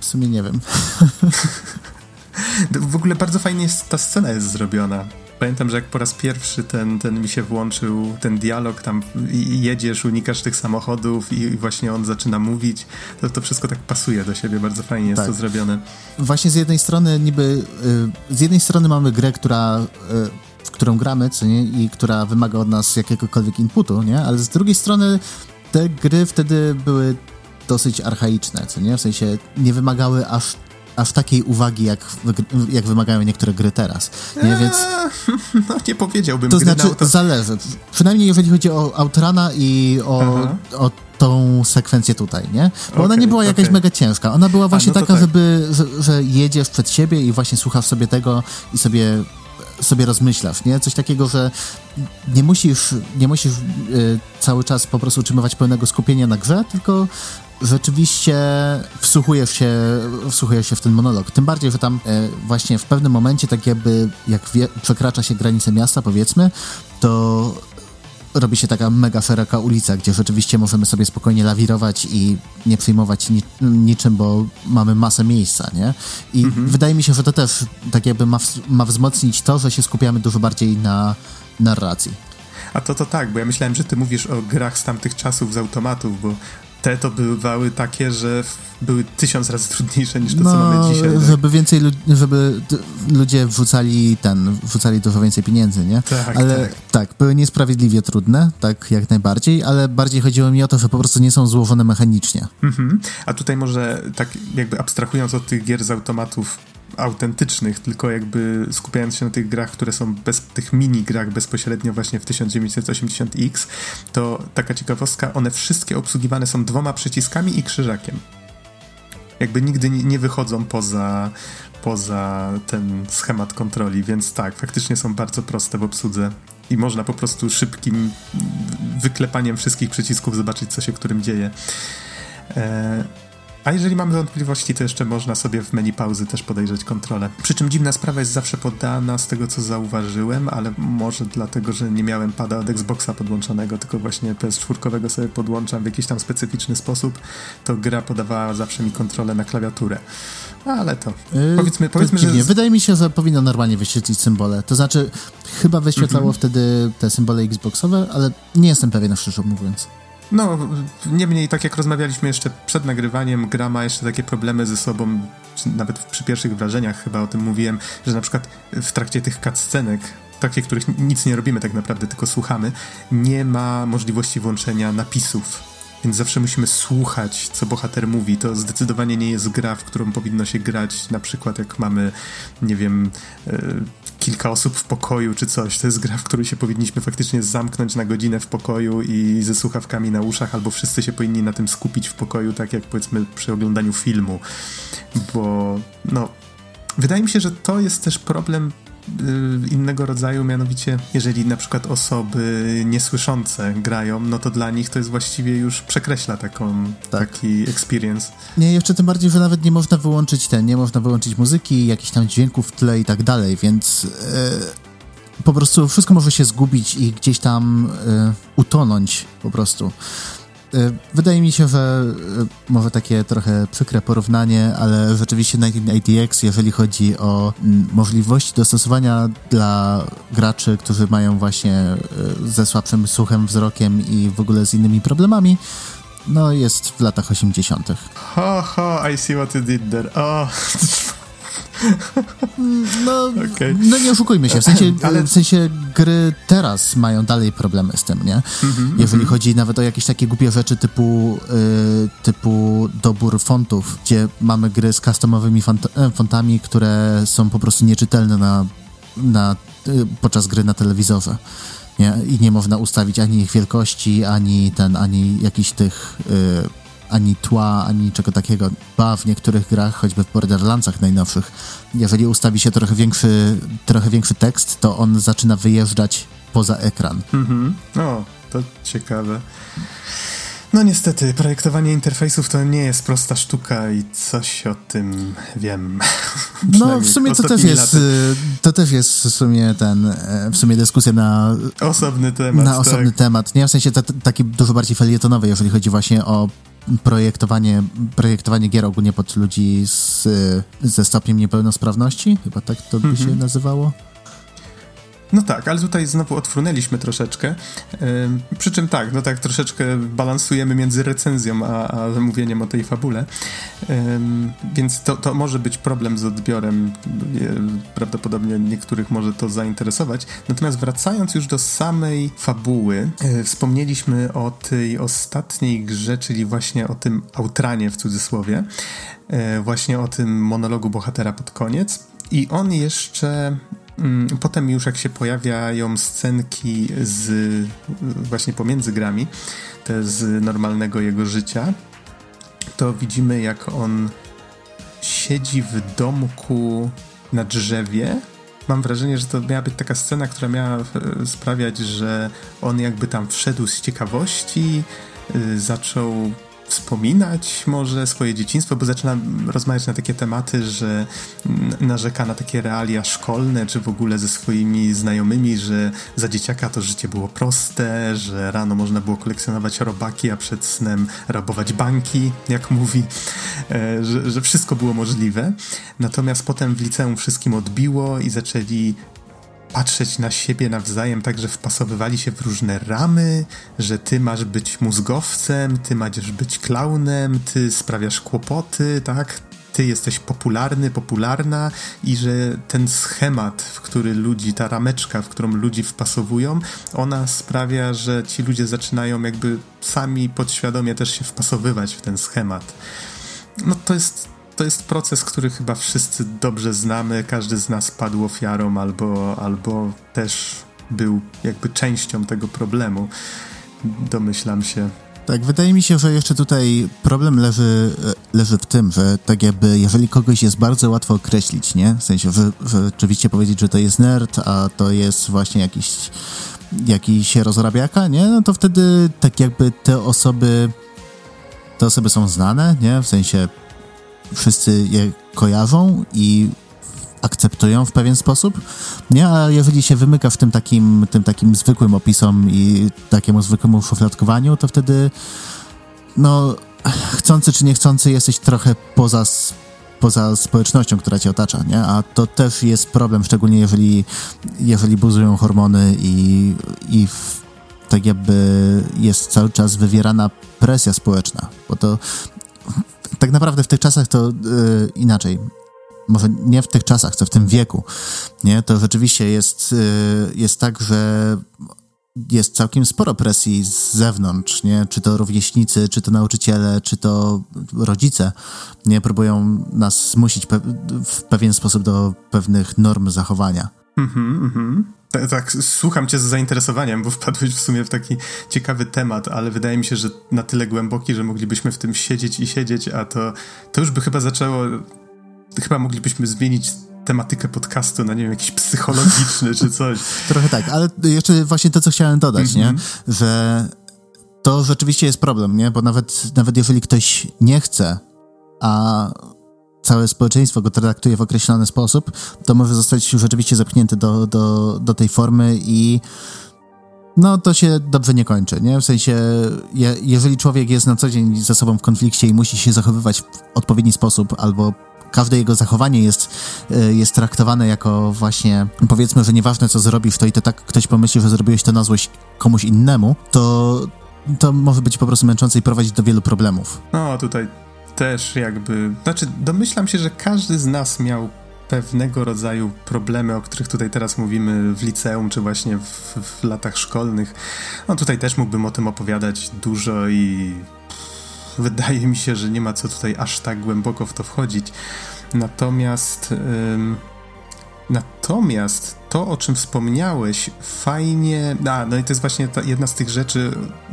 w sumie nie wiem. w ogóle bardzo fajnie jest, ta scena jest zrobiona. Pamiętam, że jak po raz pierwszy ten, ten mi się włączył, ten dialog, tam jedziesz, unikasz tych samochodów i właśnie on zaczyna mówić, to to wszystko tak pasuje do siebie, bardzo fajnie jest tak. to zrobione. Właśnie z jednej strony niby, y, z jednej strony mamy grę, która y, w którą gramy, co nie, i która wymaga od nas jakiegokolwiek inputu, nie, ale z drugiej strony te gry wtedy były dosyć archaiczne, co nie, w sensie nie wymagały aż aż takiej uwagi, jak, jak wymagają niektóre gry teraz. Nie, eee, więc... No nie powiedziałbym. To znaczy, auto... zależy. Przynajmniej jeżeli chodzi o Outrana i o, o tą sekwencję tutaj, nie? Bo okay, ona nie była jakaś okay. mega ciężka. Ona była właśnie A, no taka, tak. żeby, że, że jedziesz przed siebie i właśnie słuchasz sobie tego i sobie sobie rozmyślasz, nie? Coś takiego, że nie musisz, nie musisz y, cały czas po prostu utrzymywać pełnego skupienia na grze, tylko rzeczywiście wsłuchujesz się, wsłuchujesz się w ten monolog. Tym bardziej, że tam e, właśnie w pewnym momencie, tak jakby jak wie, przekracza się granice miasta, powiedzmy, to robi się taka mega szeroka ulica, gdzie rzeczywiście możemy sobie spokojnie lawirować i nie przejmować ni niczym, bo mamy masę miejsca, nie? I mhm. wydaje mi się, że to też tak jakby ma, ma wzmocnić to, że się skupiamy dużo bardziej na narracji. A to to tak, bo ja myślałem, że ty mówisz o grach z tamtych czasów z automatów, bo te to bywały takie, że były tysiąc razy trudniejsze niż to, no, co mamy dzisiaj. Tak? Żeby więcej, żeby ludzie wrzucali ten, wrzucali dużo więcej pieniędzy, nie? Tak, ale tak. tak, były niesprawiedliwie trudne, tak jak najbardziej, ale bardziej chodziło mi o to, że po prostu nie są złożone mechanicznie. Mhm. A tutaj może tak jakby abstrahując od tych gier z automatów, autentycznych, tylko jakby skupiając się na tych grach, które są bez, tych mini grach bezpośrednio właśnie w 1980X, to taka ciekawostka, one wszystkie obsługiwane są dwoma przyciskami i krzyżakiem. Jakby nigdy nie, wychodzą poza, poza ten schemat kontroli, więc tak, faktycznie są bardzo proste w obsłudze i można po prostu szybkim wyklepaniem wszystkich przycisków zobaczyć, co się którym dzieje. E, a jeżeli mamy wątpliwości, to jeszcze można sobie w menu pauzy też podejrzeć kontrolę. Przy czym dziwna sprawa jest zawsze podana z tego, co zauważyłem, ale może dlatego, że nie miałem pada od Xboxa podłączonego, tylko właśnie PS4 sobie podłączam w jakiś tam specyficzny sposób, to gra podawała zawsze mi kontrolę na klawiaturę. Ale to. Yy, powiedzmy, powiedzmy że. Wydaje mi się, że powinno normalnie wyświetlić symbole. To znaczy, chyba wyświetlało mm -hmm. wtedy te symbole Xboxowe, ale nie jestem pewien, szczerze mówiąc. No, niemniej, tak jak rozmawialiśmy jeszcze przed nagrywaniem, gra ma jeszcze takie problemy ze sobą, nawet przy pierwszych wrażeniach chyba o tym mówiłem, że na przykład w trakcie tych cutscenek, takie, których nic nie robimy tak naprawdę, tylko słuchamy, nie ma możliwości włączenia napisów. Więc zawsze musimy słuchać, co bohater mówi. To zdecydowanie nie jest gra, w którą powinno się grać, na przykład jak mamy, nie wiem, e, kilka osób w pokoju czy coś. To jest gra, w której się powinniśmy faktycznie zamknąć na godzinę w pokoju i ze słuchawkami na uszach, albo wszyscy się powinni na tym skupić w pokoju, tak jak powiedzmy przy oglądaniu filmu. Bo no, wydaje mi się, że to jest też problem innego rodzaju, mianowicie jeżeli na przykład osoby niesłyszące grają, no to dla nich to jest właściwie już przekreśla taką, tak. taki experience. Nie, jeszcze tym bardziej, że nawet nie można wyłączyć ten, nie można wyłączyć muzyki, jakichś tam dźwięków w tle i tak dalej, więc yy, po prostu wszystko może się zgubić i gdzieś tam yy, utonąć po prostu. E, wydaje mi się, że e, może takie trochę przykre porównanie, ale rzeczywiście 19ATX, jeżeli chodzi o możliwości dostosowania dla graczy, którzy mają właśnie e, ze słabszym słuchem, wzrokiem i w ogóle z innymi problemami, no jest w latach 80. Ha, ha, I see what you did there. Oh. No, okay. no nie oszukujmy się, w sensie, Ale... w sensie gry teraz mają dalej problemy z tym, nie? Mm -hmm, Jeżeli mm -hmm. chodzi nawet o jakieś takie głupie rzeczy typu, y, typu dobór fontów, gdzie mamy gry z customowymi font e, fontami, które są po prostu nieczytelne na, na, y, podczas gry na telewizorze. Nie? I nie można ustawić ani ich wielkości, ani ten, ani jakichś tych y, ani tła, ani niczego takiego. Ba, w niektórych grach, choćby w Borderlandsach najnowszych, jeżeli ustawi się trochę większy, trochę większy tekst, to on zaczyna wyjeżdżać poza ekran. Mhm. o, to ciekawe. No niestety, projektowanie interfejsów to nie jest prosta sztuka i coś o tym wiem. No w sumie to też jest, y, to też jest w sumie ten, e, w sumie dyskusja na osobny temat. Na osobny tak. temat, nie? W sensie taki dużo bardziej felietonowy, jeżeli chodzi właśnie o projektowanie, projektowanie gier ogólnie pod ludzi z, ze stopniem niepełnosprawności, chyba tak to by się mhm. nazywało. No tak, ale tutaj znowu odfrunęliśmy troszeczkę. Yy, przy czym tak, no tak troszeczkę balansujemy między recenzją a, a mówieniem o tej fabule. Yy, więc to, to może być problem z odbiorem. Prawdopodobnie niektórych może to zainteresować. Natomiast wracając już do samej fabuły, y, wspomnieliśmy o tej ostatniej grze, czyli właśnie o tym autranie w cudzysłowie. Y, właśnie o tym monologu bohatera pod koniec. I on jeszcze potem już jak się pojawiają scenki z właśnie pomiędzy grami, te z normalnego jego życia, to widzimy jak on siedzi w domku na drzewie. Mam wrażenie, że to miała być taka scena, która miała e, sprawiać, że on jakby tam wszedł z ciekawości, y, zaczął wspominać może swoje dzieciństwo, bo zaczyna rozmawiać na takie tematy, że narzeka na takie realia szkolne, czy w ogóle ze swoimi znajomymi, że za dzieciaka to życie było proste, że rano można było kolekcjonować robaki, a przed snem rabować banki, jak mówi, e, że, że wszystko było możliwe. Natomiast potem w liceum wszystkim odbiło i zaczęli patrzeć na siebie nawzajem, tak że wpasowywali się w różne ramy, że ty masz być mózgowcem, ty masz być klaunem, ty sprawiasz kłopoty, tak? Ty jesteś popularny, popularna i że ten schemat, w który ludzi, ta rameczka, w którą ludzi wpasowują, ona sprawia, że ci ludzie zaczynają jakby sami podświadomie też się wpasowywać w ten schemat. No to jest to jest proces, który chyba wszyscy dobrze znamy. Każdy z nas padł ofiarą albo, albo też był jakby częścią tego problemu. Domyślam się. Tak, wydaje mi się, że jeszcze tutaj problem leży, leży w tym, że tak jakby jeżeli kogoś jest bardzo łatwo określić, nie? W sensie, że, że oczywiście powiedzieć, że to jest nerd, a to jest właśnie jakiś, jakiś rozrabiaka, nie? No to wtedy tak jakby te osoby te osoby są znane, nie? W sensie wszyscy je kojarzą i akceptują w pewien sposób, nie? A jeżeli się wymyka w tym takim, tym takim zwykłym opisom i takiemu zwykłemu szufladkowaniu, to wtedy no, chcący czy niechcący jesteś trochę poza poza społecznością, która cię otacza, nie? A to też jest problem, szczególnie jeżeli, jeżeli buzują hormony i, i w, tak jakby jest cały czas wywierana presja społeczna, bo to tak naprawdę w tych czasach to yy, inaczej. Może nie w tych czasach, co w tym wieku, nie? To rzeczywiście jest, yy, jest tak, że jest całkiem sporo presji z zewnątrz, nie? Czy to rówieśnicy, czy to nauczyciele, czy to rodzice, nie? Próbują nas zmusić pe w pewien sposób do pewnych norm zachowania. Mhm, mhm. Tak, słucham cię z zainteresowaniem, bo wpadłeś w sumie w taki ciekawy temat, ale wydaje mi się, że na tyle głęboki, że moglibyśmy w tym siedzieć i siedzieć, a to, to już by chyba zaczęło. Chyba moglibyśmy zmienić tematykę podcastu na, nie wiem, jakiś psychologiczny czy coś. Trochę tak, ale jeszcze właśnie to, co chciałem dodać, nie? Mhm. Że to rzeczywiście jest problem, nie? Bo nawet, nawet jeżeli ktoś nie chce, a całe społeczeństwo go traktuje w określony sposób, to może zostać rzeczywiście zepchnięty do, do, do tej formy i no to się dobrze nie kończy, nie? W sensie, je, jeżeli człowiek jest na co dzień ze sobą w konflikcie i musi się zachowywać w odpowiedni sposób, albo każde jego zachowanie jest, e, jest traktowane jako właśnie, powiedzmy, że nieważne co zrobisz, to i to tak ktoś pomyśli, że zrobiłeś to na złość komuś innemu, to to może być po prostu męczące i prowadzić do wielu problemów. No, tutaj też jakby. Znaczy, domyślam się, że każdy z nas miał pewnego rodzaju problemy, o których tutaj teraz mówimy w liceum, czy właśnie w, w latach szkolnych. No tutaj też mógłbym o tym opowiadać dużo i wydaje mi się, że nie ma co tutaj aż tak głęboko w to wchodzić. Natomiast. Natomiast to, o czym wspomniałeś, fajnie. A, no i to jest właśnie ta, jedna z tych rzeczy,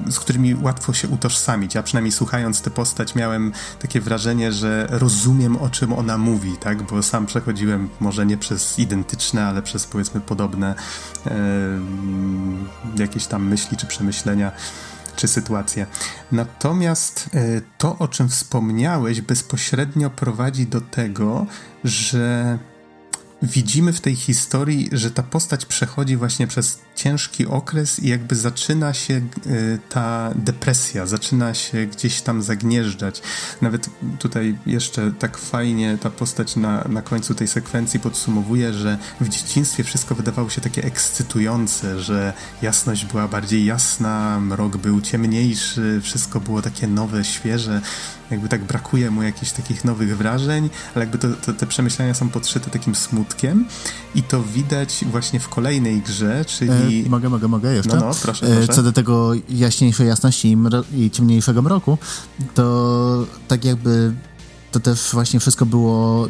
z którymi łatwo się utożsamić. Ja przynajmniej słuchając tę postać, miałem takie wrażenie, że rozumiem, o czym ona mówi, tak? Bo sam przechodziłem może nie przez identyczne, ale przez powiedzmy podobne e, jakieś tam myśli czy przemyślenia czy sytuacje. Natomiast e, to, o czym wspomniałeś, bezpośrednio prowadzi do tego, że widzimy w tej historii, że ta postać przechodzi właśnie przez ciężki okres i jakby zaczyna się y, ta depresja, zaczyna się gdzieś tam zagnieżdżać. Nawet tutaj jeszcze tak fajnie ta postać na, na końcu tej sekwencji podsumowuje, że w dzieciństwie wszystko wydawało się takie ekscytujące, że jasność była bardziej jasna, mrok był ciemniejszy, wszystko było takie nowe, świeże jakby tak brakuje mu jakichś takich nowych wrażeń, ale jakby to, to, te przemyślenia są podszyte takim smutkiem i to widać właśnie w kolejnej grze, czyli... E, mogę, mogę, mogę jeszcze? No, no, proszę, proszę. E, co do tego jaśniejszej jasności i, i ciemniejszego mroku, to tak jakby to też właśnie wszystko było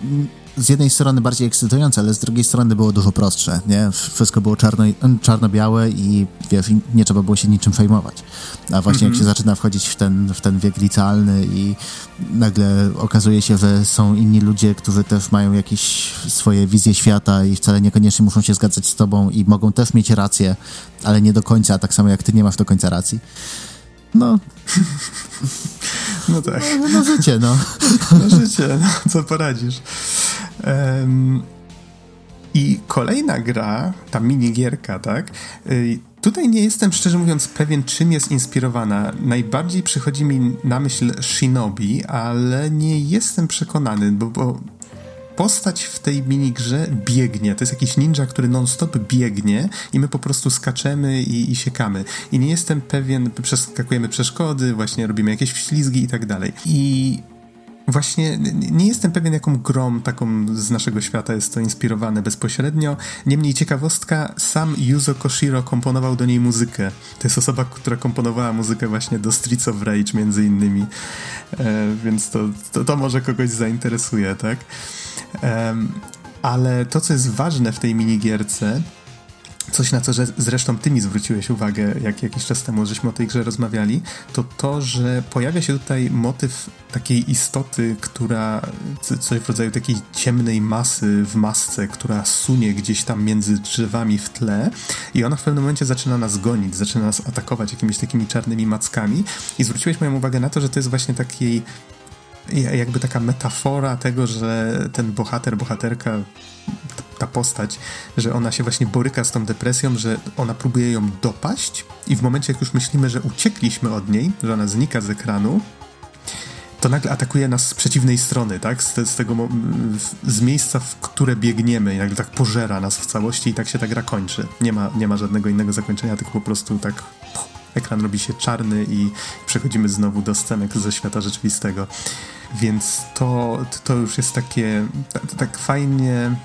z jednej strony bardziej ekscytujące, ale z drugiej strony było dużo prostsze, nie? Wszystko było czarno, czarno-białe i wiesz, nie trzeba było się niczym przejmować. A właśnie mm -hmm. jak się mhm. zaczyna wchodzić w ten, w ten wiek licealny i nagle okazuje się, że są inni ludzie, którzy też mają jakieś swoje wizje świata i wcale niekoniecznie muszą się zgadzać z tobą i mogą też mieć rację, ale nie do końca, tak samo jak ty nie masz do końca racji no... No tak. No, no życie, no. No życie, no co poradzisz. Um, I kolejna gra, ta minigierka, tak? Y, tutaj nie jestem, szczerze mówiąc, pewien, czym jest inspirowana. Najbardziej przychodzi mi na myśl Shinobi, ale nie jestem przekonany, bo, bo postać w tej minigrze biegnie. To jest jakiś ninja, który non-stop biegnie i my po prostu skaczemy i, i siekamy. I nie jestem pewien, przeskakujemy przeszkody, właśnie robimy jakieś wślizgi i tak dalej. I Właśnie nie jestem pewien, jaką grą taką z naszego świata jest to inspirowane bezpośrednio. Niemniej ciekawostka, sam Yuzo Koshiro komponował do niej muzykę. To jest osoba, która komponowała muzykę właśnie do Streets of Rage między innymi. E, więc to, to, to, może kogoś zainteresuje, tak? E, ale to, co jest ważne w tej minigierce, Coś, na co zresztą ty mi zwróciłeś uwagę, jak jakiś czas temu żeśmy o tej grze rozmawiali, to to, że pojawia się tutaj motyw takiej istoty, która, coś w rodzaju takiej ciemnej masy w masce, która sunie gdzieś tam między drzewami w tle i ona w pewnym momencie zaczyna nas gonić, zaczyna nas atakować jakimiś takimi czarnymi mackami. I zwróciłeś moją uwagę na to, że to jest właśnie takiej jakby taka metafora tego, że ten bohater, bohaterka, ta postać, że ona się właśnie boryka z tą depresją, że ona próbuje ją dopaść i w momencie, jak już myślimy, że uciekliśmy od niej, że ona znika z ekranu, to nagle atakuje nas z przeciwnej strony, tak? Z, z tego, z miejsca, w które biegniemy nagle tak pożera nas w całości i tak się ta gra kończy. Nie ma, nie ma żadnego innego zakończenia, tylko po prostu tak ekran robi się czarny i przechodzimy znowu do scenek ze świata rzeczywistego. Więc to, to już jest takie tak, fajnie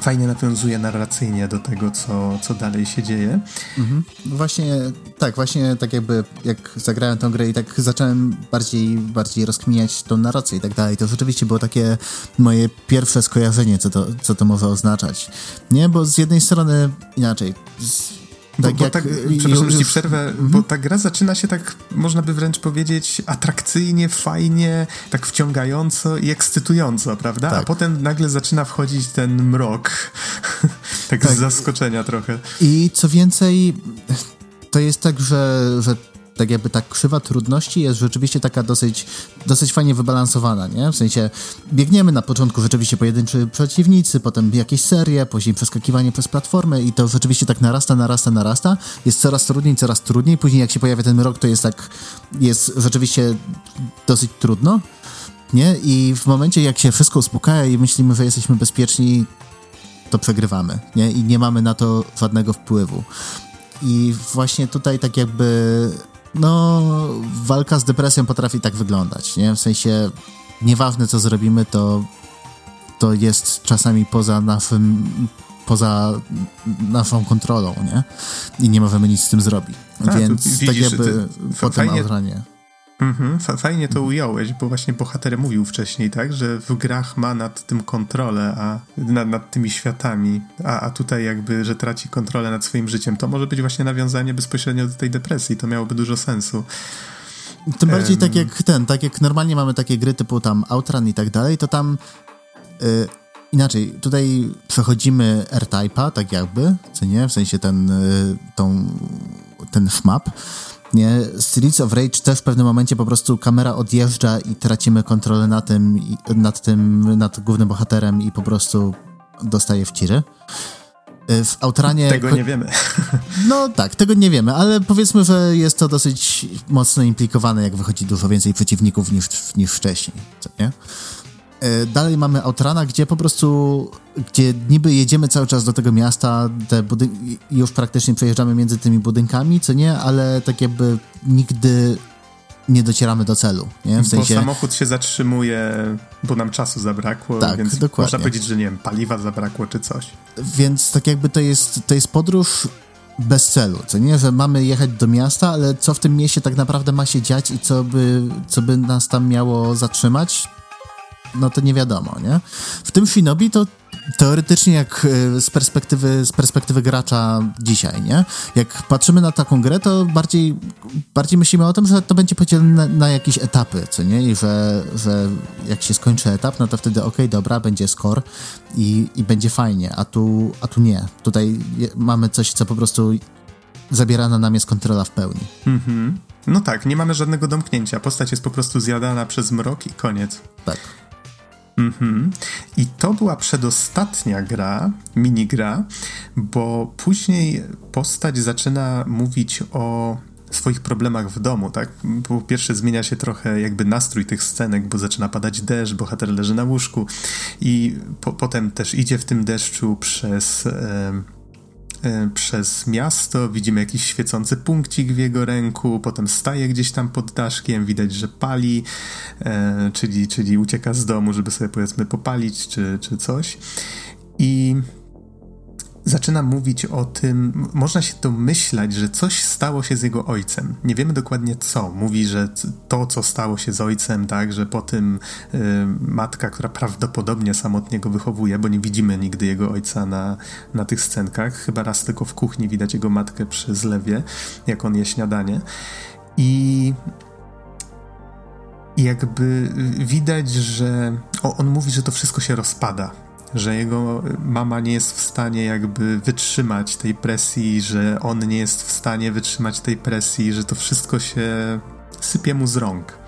fajnie nawiązuje narracyjnie do tego, co, co dalej się dzieje. Mhm. Właśnie, tak, właśnie tak jakby jak zagrałem tę grę i tak zacząłem bardziej, bardziej rozkminiać tą narrację i tak dalej, to rzeczywiście było takie moje pierwsze skojarzenie, co to, co to może oznaczać. Nie, bo z jednej strony inaczej, z tak bo, bo tak, przepraszam, że ci przerwę, mhm. bo ta gra zaczyna się tak, można by wręcz powiedzieć, atrakcyjnie, fajnie, tak wciągająco i ekscytująco, prawda? Tak. A potem nagle zaczyna wchodzić ten mrok. tak, tak z zaskoczenia trochę. I co więcej, to jest tak, że, że tak jakby ta krzywa trudności jest rzeczywiście taka dosyć, dosyć fajnie wybalansowana, nie? W sensie biegniemy na początku rzeczywiście pojedynczy przeciwnicy, potem jakieś serie, później przeskakiwanie przez platformę i to rzeczywiście tak narasta, narasta, narasta. Jest coraz trudniej, coraz trudniej. Później jak się pojawia ten rok, to jest tak, jest rzeczywiście dosyć trudno, nie? I w momencie jak się wszystko uspokaja i myślimy, że jesteśmy bezpieczni, to przegrywamy, nie? I nie mamy na to żadnego wpływu. I właśnie tutaj tak jakby no, walka z depresją potrafi tak wyglądać, nie? W sensie, nieważne co zrobimy, to, to jest czasami poza naszym, poza naszą kontrolą, nie? I nie możemy nic z tym zrobić. A, Więc tak widzisz, tak jakby po tym. Mhm, fajnie to ująłeś, bo właśnie bohater mówił wcześniej, tak, że w grach ma nad tym kontrolę, a nad, nad tymi światami, a, a tutaj jakby, że traci kontrolę nad swoim życiem. To może być właśnie nawiązanie bezpośrednio do tej depresji, to miałoby dużo sensu. Tym bardziej um... tak jak ten, tak jak normalnie mamy takie gry typu tam Outrun i tak dalej, to tam yy, inaczej, tutaj przechodzimy R-Type'a, tak jakby, co nie, w sensie ten, yy, tą, ten FMAP, nie? Streets of Rage też w pewnym momencie po prostu kamera odjeżdża i tracimy kontrolę na tym, nad tym, nad głównym bohaterem i po prostu dostaje w ciry. Y, w Outranie... Tego nie wiemy. No tak, tego nie wiemy, ale powiedzmy, że jest to dosyć mocno implikowane, jak wychodzi dużo więcej przeciwników niż, niż wcześniej, co nie? E, dalej mamy Outrana, gdzie po prostu, gdzie niby jedziemy cały czas do tego miasta, te budynki, już praktycznie przejeżdżamy między tymi budynkami, co nie, ale tak jakby nigdy nie docieramy do celu. Nie? W sensie... Bo samochód się zatrzymuje, bo nam czasu zabrakło, tak, więc dokładnie. można powiedzieć, że nie wiem, paliwa zabrakło czy coś. Więc tak jakby to jest, to jest podróż bez celu, co nie, że mamy jechać do miasta, ale co w tym mieście tak naprawdę ma się dziać i co by, co by nas tam miało zatrzymać, no to nie wiadomo, nie? W tym Shinobi to teoretycznie jak e, z perspektywy, z perspektywy gracza dzisiaj, nie? Jak patrzymy na taką grę, to bardziej, bardziej myślimy o tym, że to będzie podzielone na, na jakieś etapy, co nie? I że, że jak się skończy etap, no to wtedy okej, okay, dobra, będzie score i, i będzie fajnie, a tu, a tu nie. Tutaj mamy coś, co po prostu zabierana nam jest kontrola w pełni. Mhm. No tak, nie mamy żadnego domknięcia. Postać jest po prostu zjadana przez mrok i koniec. Tak. Mhm. I to była przedostatnia gra, minigra, bo później postać zaczyna mówić o swoich problemach w domu, tak? Po pierwsze zmienia się trochę jakby nastrój tych scenek, bo zaczyna padać deszcz, bohater leży na łóżku i po, potem też idzie w tym deszczu przez... E, przez miasto, widzimy jakiś świecący punkcik w jego ręku, potem staje gdzieś tam pod daszkiem, widać, że pali, e, czyli, czyli ucieka z domu, żeby sobie powiedzmy popalić czy, czy coś. I zaczyna mówić o tym, można się domyślać, że coś stało się z jego ojcem. Nie wiemy dokładnie co. Mówi, że to, co stało się z ojcem, tak, że po tym y, matka, która prawdopodobnie samotnie go wychowuje, bo nie widzimy nigdy jego ojca na, na tych scenkach. Chyba raz tylko w kuchni widać jego matkę przy zlewie, jak on je śniadanie. I jakby widać, że on mówi, że to wszystko się rozpada że jego mama nie jest w stanie jakby wytrzymać tej presji, że on nie jest w stanie wytrzymać tej presji, że to wszystko się sypie mu z rąk.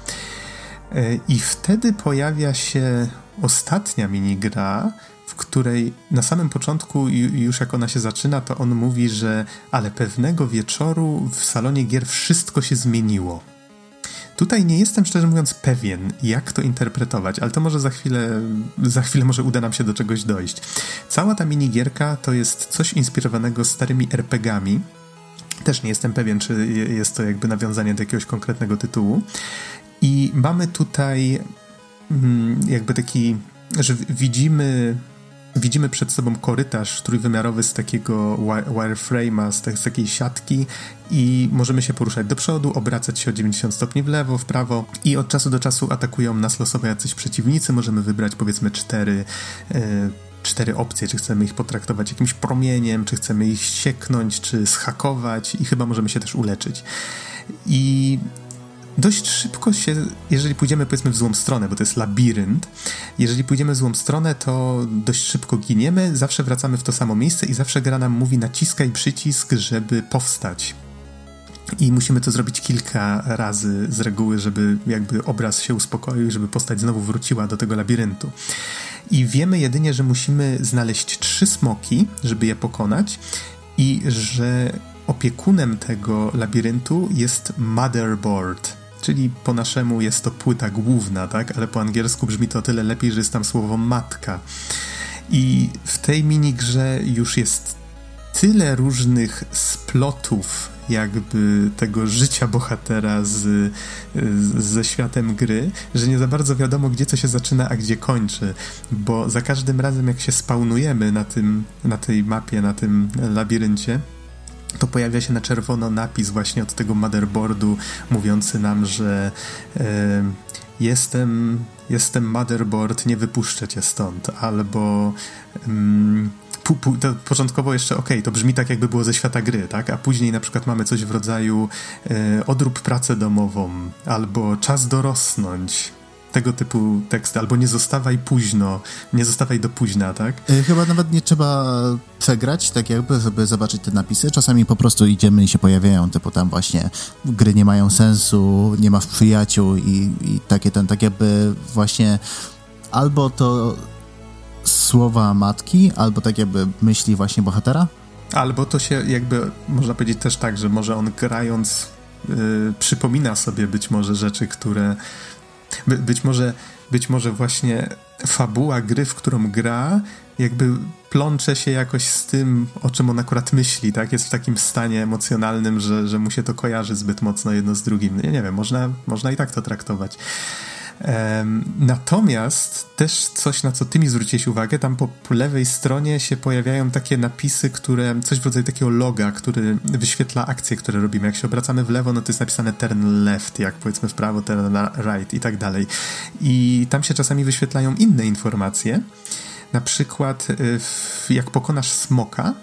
E, I wtedy pojawia się ostatnia minigra, w której na samym początku, już jak ona się zaczyna, to on mówi, że ale pewnego wieczoru w salonie gier wszystko się zmieniło. Tutaj nie jestem szczerze mówiąc pewien, jak to interpretować, ale to może za chwilę, za chwilę może uda nam się do czegoś dojść. Cała ta minigierka to jest coś inspirowanego starymi RPGami. Też nie jestem pewien, czy jest to jakby nawiązanie do jakiegoś konkretnego tytułu. I mamy tutaj mm, jakby taki, że widzimy Widzimy przed sobą korytarz trójwymiarowy z takiego wireframe'a, z, z takiej siatki i możemy się poruszać do przodu, obracać się o 90 stopni w lewo, w prawo i od czasu do czasu atakują nas losowo jacyś przeciwnicy. Możemy wybrać powiedzmy cztery yy, cztery opcje, czy chcemy ich potraktować jakimś promieniem, czy chcemy ich sieknąć, czy schakować i chyba możemy się też uleczyć. I dość szybko się, jeżeli pójdziemy powiedzmy w złą stronę, bo to jest labirynt, jeżeli pójdziemy w złą stronę, to dość szybko giniemy, zawsze wracamy w to samo miejsce i zawsze gra nam mówi naciskaj przycisk, żeby powstać. I musimy to zrobić kilka razy z reguły, żeby jakby obraz się uspokoił, żeby postać znowu wróciła do tego labiryntu. I wiemy jedynie, że musimy znaleźć trzy smoki, żeby je pokonać i że opiekunem tego labiryntu jest motherboard czyli po naszemu jest to płyta główna, tak? Ale po angielsku brzmi to o tyle lepiej, że jest tam słowo matka. I w tej minigrze już jest tyle różnych splotów jakby tego życia bohatera z, z, ze światem gry, że nie za bardzo wiadomo, gdzie co się zaczyna, a gdzie kończy, bo za każdym razem, jak się spawnujemy na, tym, na tej mapie, na tym labiryncie, to pojawia się na czerwono napis właśnie od tego motherboardu mówiący nam, że e, jestem, jestem motherboard, nie wypuszczę cię stąd, albo mm, pu, pu, to początkowo jeszcze ok, to brzmi tak jakby było ze świata gry, tak? A później na przykład mamy coś w rodzaju e, odrób pracę domową, albo czas dorosnąć, tego typu teksty, albo nie zostawaj późno, nie zostawaj do późna, tak? E, chyba nawet nie trzeba przegrać, tak jakby, żeby zobaczyć te napisy. Czasami po prostu idziemy i się pojawiają, typu tam właśnie gry nie mają sensu, nie masz przyjaciół i, i takie ten, tak jakby właśnie albo to słowa matki, albo tak jakby myśli właśnie bohatera. Albo to się jakby, można powiedzieć też tak, że może on grając yy, przypomina sobie być może rzeczy, które by, być może być może właśnie fabuła gry, w którą gra, jakby plącze się jakoś z tym, o czym on akurat myśli, tak? Jest w takim stanie emocjonalnym, że, że mu się to kojarzy zbyt mocno jedno z drugim. Nie, nie wiem, można, można i tak to traktować. Natomiast też coś, na co ty mi zwróciłeś uwagę, tam po lewej stronie się pojawiają takie napisy, które, coś w rodzaju takiego loga, który wyświetla akcje, które robimy. Jak się obracamy w lewo, no to jest napisane turn left, jak powiedzmy w prawo, turn right i tak dalej. I tam się czasami wyświetlają inne informacje. Na przykład, y, jak pokonasz smoka,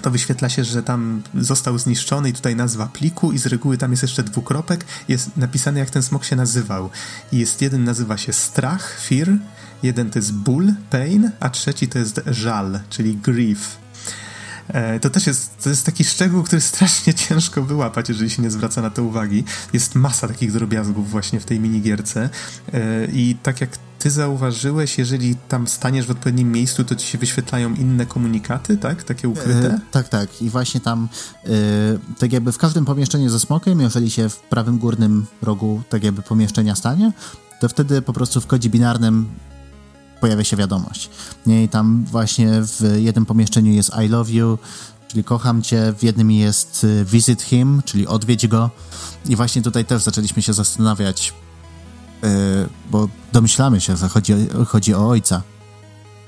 to wyświetla się, że tam został zniszczony i tutaj nazwa pliku i z reguły tam jest jeszcze dwukropek, jest napisane jak ten smok się nazywał. I jest jeden nazywa się strach, fear, jeden to jest ból, pain, a trzeci to jest żal, czyli grief. E, to też jest, to jest taki szczegół, który strasznie ciężko wyłapać, jeżeli się nie zwraca na to uwagi. Jest masa takich drobiazgów właśnie w tej minigierce e, i tak jak ty zauważyłeś, jeżeli tam staniesz w odpowiednim miejscu, to ci się wyświetlają inne komunikaty, tak? Takie ukryte? E, tak, tak. I właśnie tam, e, tak jakby w każdym pomieszczeniu ze smokiem, jeżeli się w prawym górnym rogu tak jakby pomieszczenia stanie, to wtedy po prostu w kodzie binarnym pojawia się wiadomość. I tam właśnie w jednym pomieszczeniu jest I love you, czyli kocham cię, w jednym jest y, visit him, czyli odwiedź go. I właśnie tutaj też zaczęliśmy się zastanawiać, yy, bo domyślamy się, że chodzi, chodzi o ojca.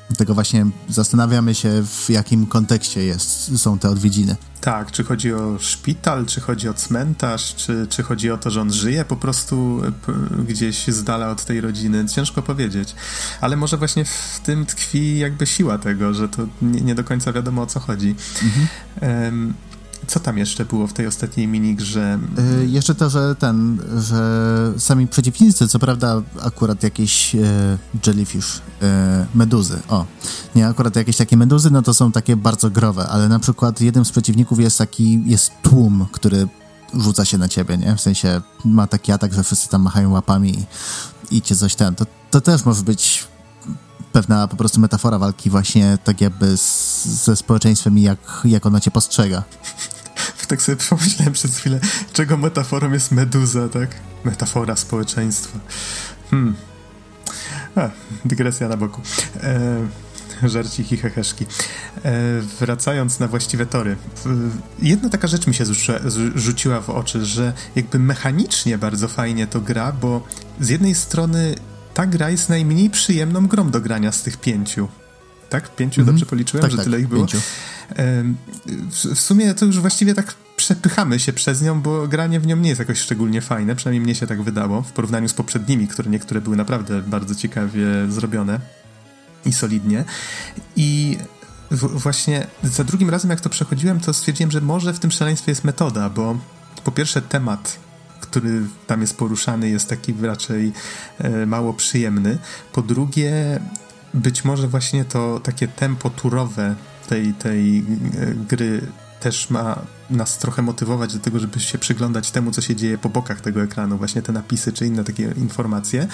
Dlatego właśnie zastanawiamy się, w jakim kontekście jest, są te odwiedziny. Tak, czy chodzi o szpital, czy chodzi o cmentarz, czy, czy chodzi o to, że on żyje po prostu gdzieś z dala od tej rodziny. Ciężko powiedzieć. Ale może właśnie w tym tkwi jakby siła tego, że to nie, nie do końca wiadomo o co chodzi. Mhm. Um, co tam jeszcze było w tej ostatniej minigrze? Yy, jeszcze to, że ten, że sami przeciwnicy, co prawda akurat jakieś yy, jellyfish, yy, meduzy, o, nie, akurat jakieś takie meduzy, no to są takie bardzo growe, ale na przykład jednym z przeciwników jest taki, jest tłum, który rzuca się na ciebie, nie? W sensie ma taki atak, że wszyscy tam machają łapami i, i cię coś ten. To, to też może być pewna po prostu metafora walki właśnie tak jakby z, ze społeczeństwem i jak, jak ono cię postrzega. Tak sobie pomyślałem przez chwilę, czego metaforą jest meduza, tak? Metafora społeczeństwa. Hmm. A, dygresja na boku. E, żarciki, heheszki. E, wracając na właściwe tory. Jedna taka rzecz mi się rzuciła w oczy, że jakby mechanicznie bardzo fajnie to gra, bo z jednej strony ta gra jest najmniej przyjemną grą do grania z tych pięciu. Tak? Pięciu mm -hmm. dobrze policzyłem, tak, że tak, tyle ich było? Pięciu. W, w sumie to już właściwie tak przepychamy się przez nią, bo granie w nią nie jest jakoś szczególnie fajne, przynajmniej mnie się tak wydało, w porównaniu z poprzednimi, które niektóre były naprawdę bardzo ciekawie zrobione i solidnie. I właśnie za drugim razem, jak to przechodziłem, to stwierdziłem, że może w tym szaleństwie jest metoda, bo po pierwsze temat który tam jest poruszany, jest taki raczej e, mało przyjemny. Po drugie, być może właśnie to takie tempo turowe tej, tej e, gry też ma nas trochę motywować do tego, żeby się przyglądać temu, co się dzieje po bokach tego ekranu, właśnie te napisy czy inne takie informacje.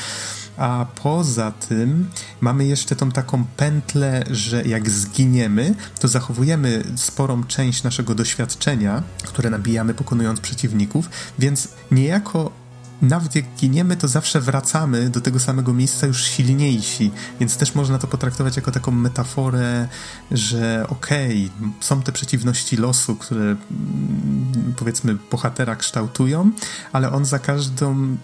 A poza tym mamy jeszcze tą taką pętlę, że jak zginiemy, to zachowujemy sporą część naszego doświadczenia, które nabijamy pokonując przeciwników, więc niejako nawet jak giniemy, to zawsze wracamy do tego samego miejsca już silniejsi, więc też można to potraktować jako taką metaforę, że okej, okay, są te przeciwności losu, które mm, powiedzmy bohatera kształtują, ale on za każdą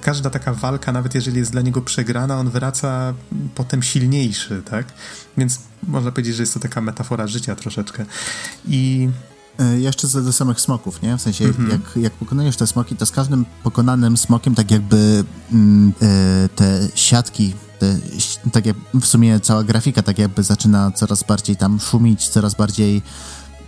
każda taka walka, nawet jeżeli jest dla niego przegrana, on wraca potem silniejszy, tak? Więc można powiedzieć, że jest to taka metafora życia troszeczkę. I jeszcze co do samych smoków, nie? W sensie, mm-hmm. jak, jak pokonujesz te smoki, to z każdym pokonanym smokiem tak jakby mm, e, te siatki, te, tak jak w sumie cała grafika tak jakby zaczyna coraz bardziej tam szumić, coraz bardziej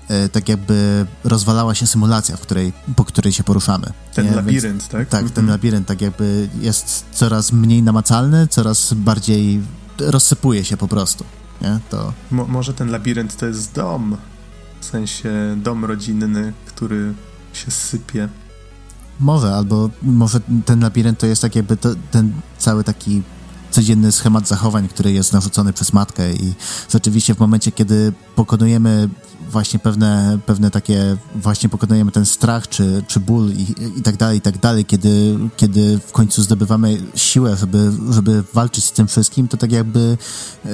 e, tak jakby rozwalała się symulacja, w której, po której się poruszamy. Ten nie? labirynt, Więc, tak? Tak, mm-hmm. ten mhm. labirynt tak jakby jest coraz mniej namacalny, coraz bardziej rozsypuje się po prostu. Nie? To... Mo- może ten labirynt to jest dom, w sensie dom rodzinny, który się sypie. Może, albo może ten labirynt to jest tak jakby to, ten cały taki codzienny schemat zachowań, który jest narzucony przez matkę i rzeczywiście w momencie, kiedy pokonujemy właśnie pewne, pewne takie, właśnie pokonujemy ten strach, czy, czy ból i, i tak dalej, i tak dalej, kiedy, kiedy w końcu zdobywamy siłę, żeby, żeby walczyć z tym wszystkim, to tak jakby e,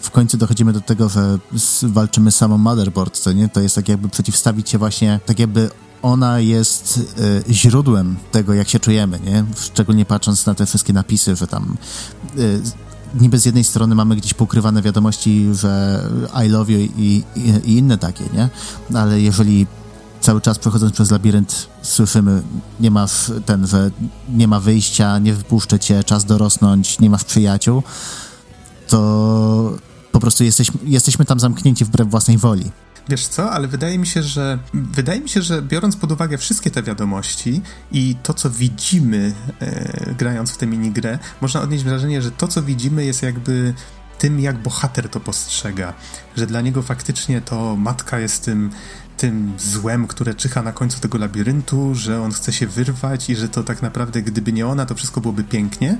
w końcu dochodzimy do tego, że walczymy samą motherboard, co nie? To jest tak jakby przeciwstawić się właśnie, tak jakby ona jest y, źródłem tego, jak się czujemy, nie? Szczególnie patrząc na te wszystkie napisy, że tam y, niby z jednej strony mamy gdzieś pokrywane wiadomości, że I love you i, i, i inne takie, nie? Ale jeżeli cały czas przechodząc przez labirynt słyszymy, nie masz ten, że nie ma wyjścia, nie wypuszczę cię, czas dorosnąć, nie masz przyjaciół, to po prostu jesteśmy, jesteśmy tam zamknięci wbrew własnej woli. Wiesz co, ale wydaje mi się, że wydaje mi się, że biorąc pod uwagę wszystkie te wiadomości i to, co widzimy e, grając w tę minigrę, można odnieść wrażenie, że to, co widzimy jest jakby tym, jak bohater to postrzega. Że dla niego faktycznie to matka jest tym, tym złem, które czyha na końcu tego labiryntu, że on chce się wyrwać i że to tak naprawdę, gdyby nie ona, to wszystko byłoby pięknie.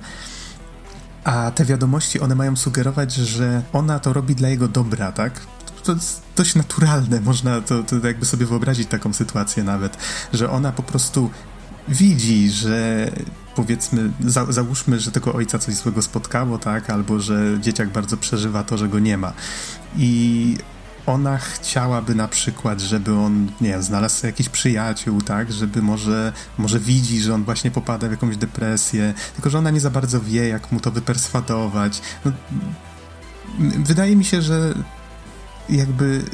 A te wiadomości, one mają sugerować, że ona to robi dla jego dobra, tak? To jest dość naturalne, można to, to jakby sobie wyobrazić taką sytuację nawet, że ona po prostu widzi, że powiedzmy, za, załóżmy, że tego ojca coś złego spotkało, tak, albo że dzieciak bardzo przeżywa to, że go nie ma. I ona chciałaby na przykład, żeby on, nie wiem, znalazł sobie jakiś przyjaciół, tak, żeby może, może widzi, że on właśnie popada w jakąś depresję, tylko że ona nie za bardzo wie, jak mu to wyperswadować. No, wydaje mi się, że jakby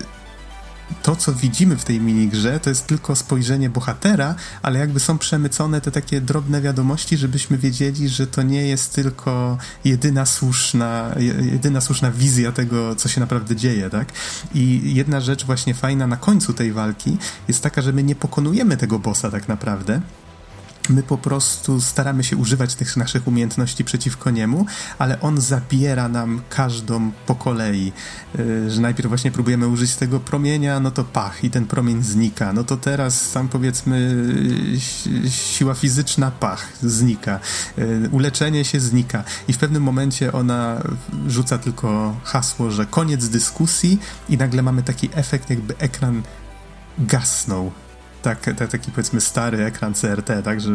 to, co widzimy w tej minigrze, to jest tylko spojrzenie bohatera, ale jakby są przemycone te takie drobne wiadomości, żebyśmy wiedzieli, że to nie jest tylko jedyna słuszna, jedyna słuszna wizja tego, co się naprawdę dzieje, tak? I jedna rzecz właśnie fajna na końcu tej walki jest taka, że my nie pokonujemy tego bossa tak naprawdę, my po prostu staramy się używać tych naszych umiejętności przeciwko niemu, ale on zabiera nam każdą po kolei. Yy, że najpierw właśnie próbujemy użyć tego promienia, no to pach i ten promień znika. No to teraz sam powiedzmy siła fizyczna, pach, znika. Yy, uleczenie się znika. I w pewnym momencie ona rzuca tylko hasło, że koniec dyskusji i nagle mamy taki efekt, jakby ekran gasnął tak, tak, taki powiedzmy stary ekran CRT, tak, że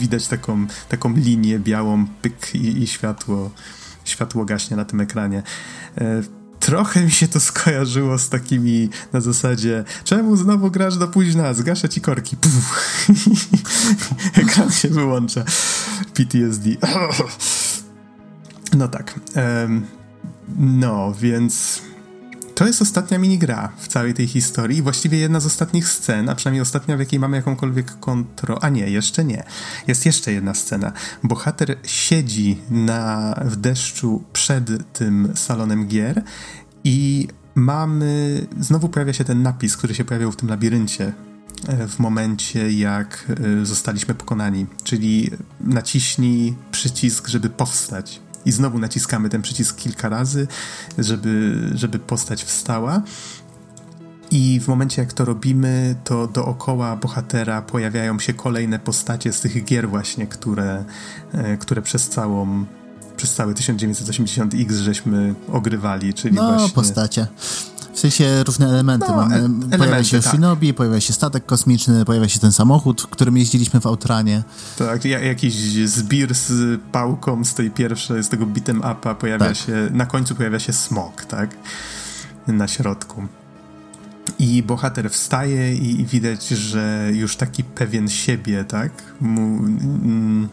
widać taką, taką linię białą, pyk i, i światło, światło gaśnie na tym ekranie. E, trochę mi się to skojarzyło z takimi na zasadzie czemu znowu grasz do późna, zgaszę ci korki. Ekran się wyłącza. PTSD. No tak. No, więc to jest ostatnia minigra w całej tej historii. Właściwie jedna z ostatnich scen, a przynajmniej ostatnia, w jakiej mamy jakąkolwiek kontrolę. A nie, jeszcze nie. Jest jeszcze jedna scena. Bohater siedzi na, w deszczu przed tym salonem gier i mamy. Znowu pojawia się ten napis, który się pojawiał w tym labiryncie e, w momencie, jak e, zostaliśmy pokonani. Czyli naciśnij przycisk, żeby powstać i znowu naciskamy ten przycisk kilka razy, żeby, żeby postać wstała. I w momencie, jak to robimy, to dookoła bohatera pojawiają się kolejne postacie z tych gier, właśnie, które, e, które przez całą. Przez cały 1980X żeśmy ogrywali, czyli no, właśnie... postacie. W sensie różne elementy. No, Mamy, elementy, pojawia się tak. Shinobi, pojawia się statek kosmiczny, pojawia się ten samochód, którym jeździliśmy w Outranie. Tak, jakiś zbir z pałką z tej pierwszej, z tego beat'em upa pojawia tak. się, na końcu pojawia się smok, tak? Na środku. I bohater wstaje i, i widać, że już taki pewien siebie, tak? Mu, mm,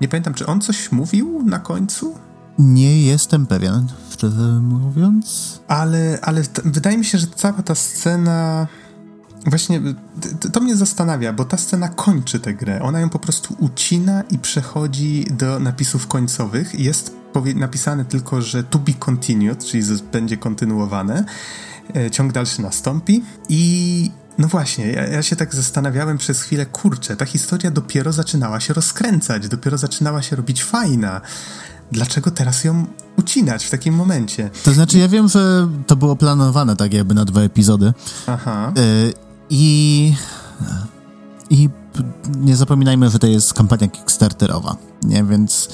nie pamiętam, czy on coś mówił na końcu? Nie jestem pewien, szczerze mówiąc. Ale, ale wydaje mi się, że cała ta scena. Właśnie to, mnie zastanawia, bo ta scena kończy tę grę. Ona ją po prostu ucina i przechodzi do napisów końcowych. Jest napisane tylko, że to be continued, czyli będzie kontynuowane. E, ciąg dalszy nastąpi. I no właśnie, ja, ja, się tak zastanawiałem przez chwilę, kurczę, ta historia dopiero zaczynała się rozkręcać, dopiero zaczynała się robić fajna dlaczego teraz ją ucinać w takim momencie? To znaczy, ja wiem, że to było planowane tak jakby na dwa epizody. Aha. Y I... I nie zapominajmy, że to jest kampania Kickstarterowa, nie? Więc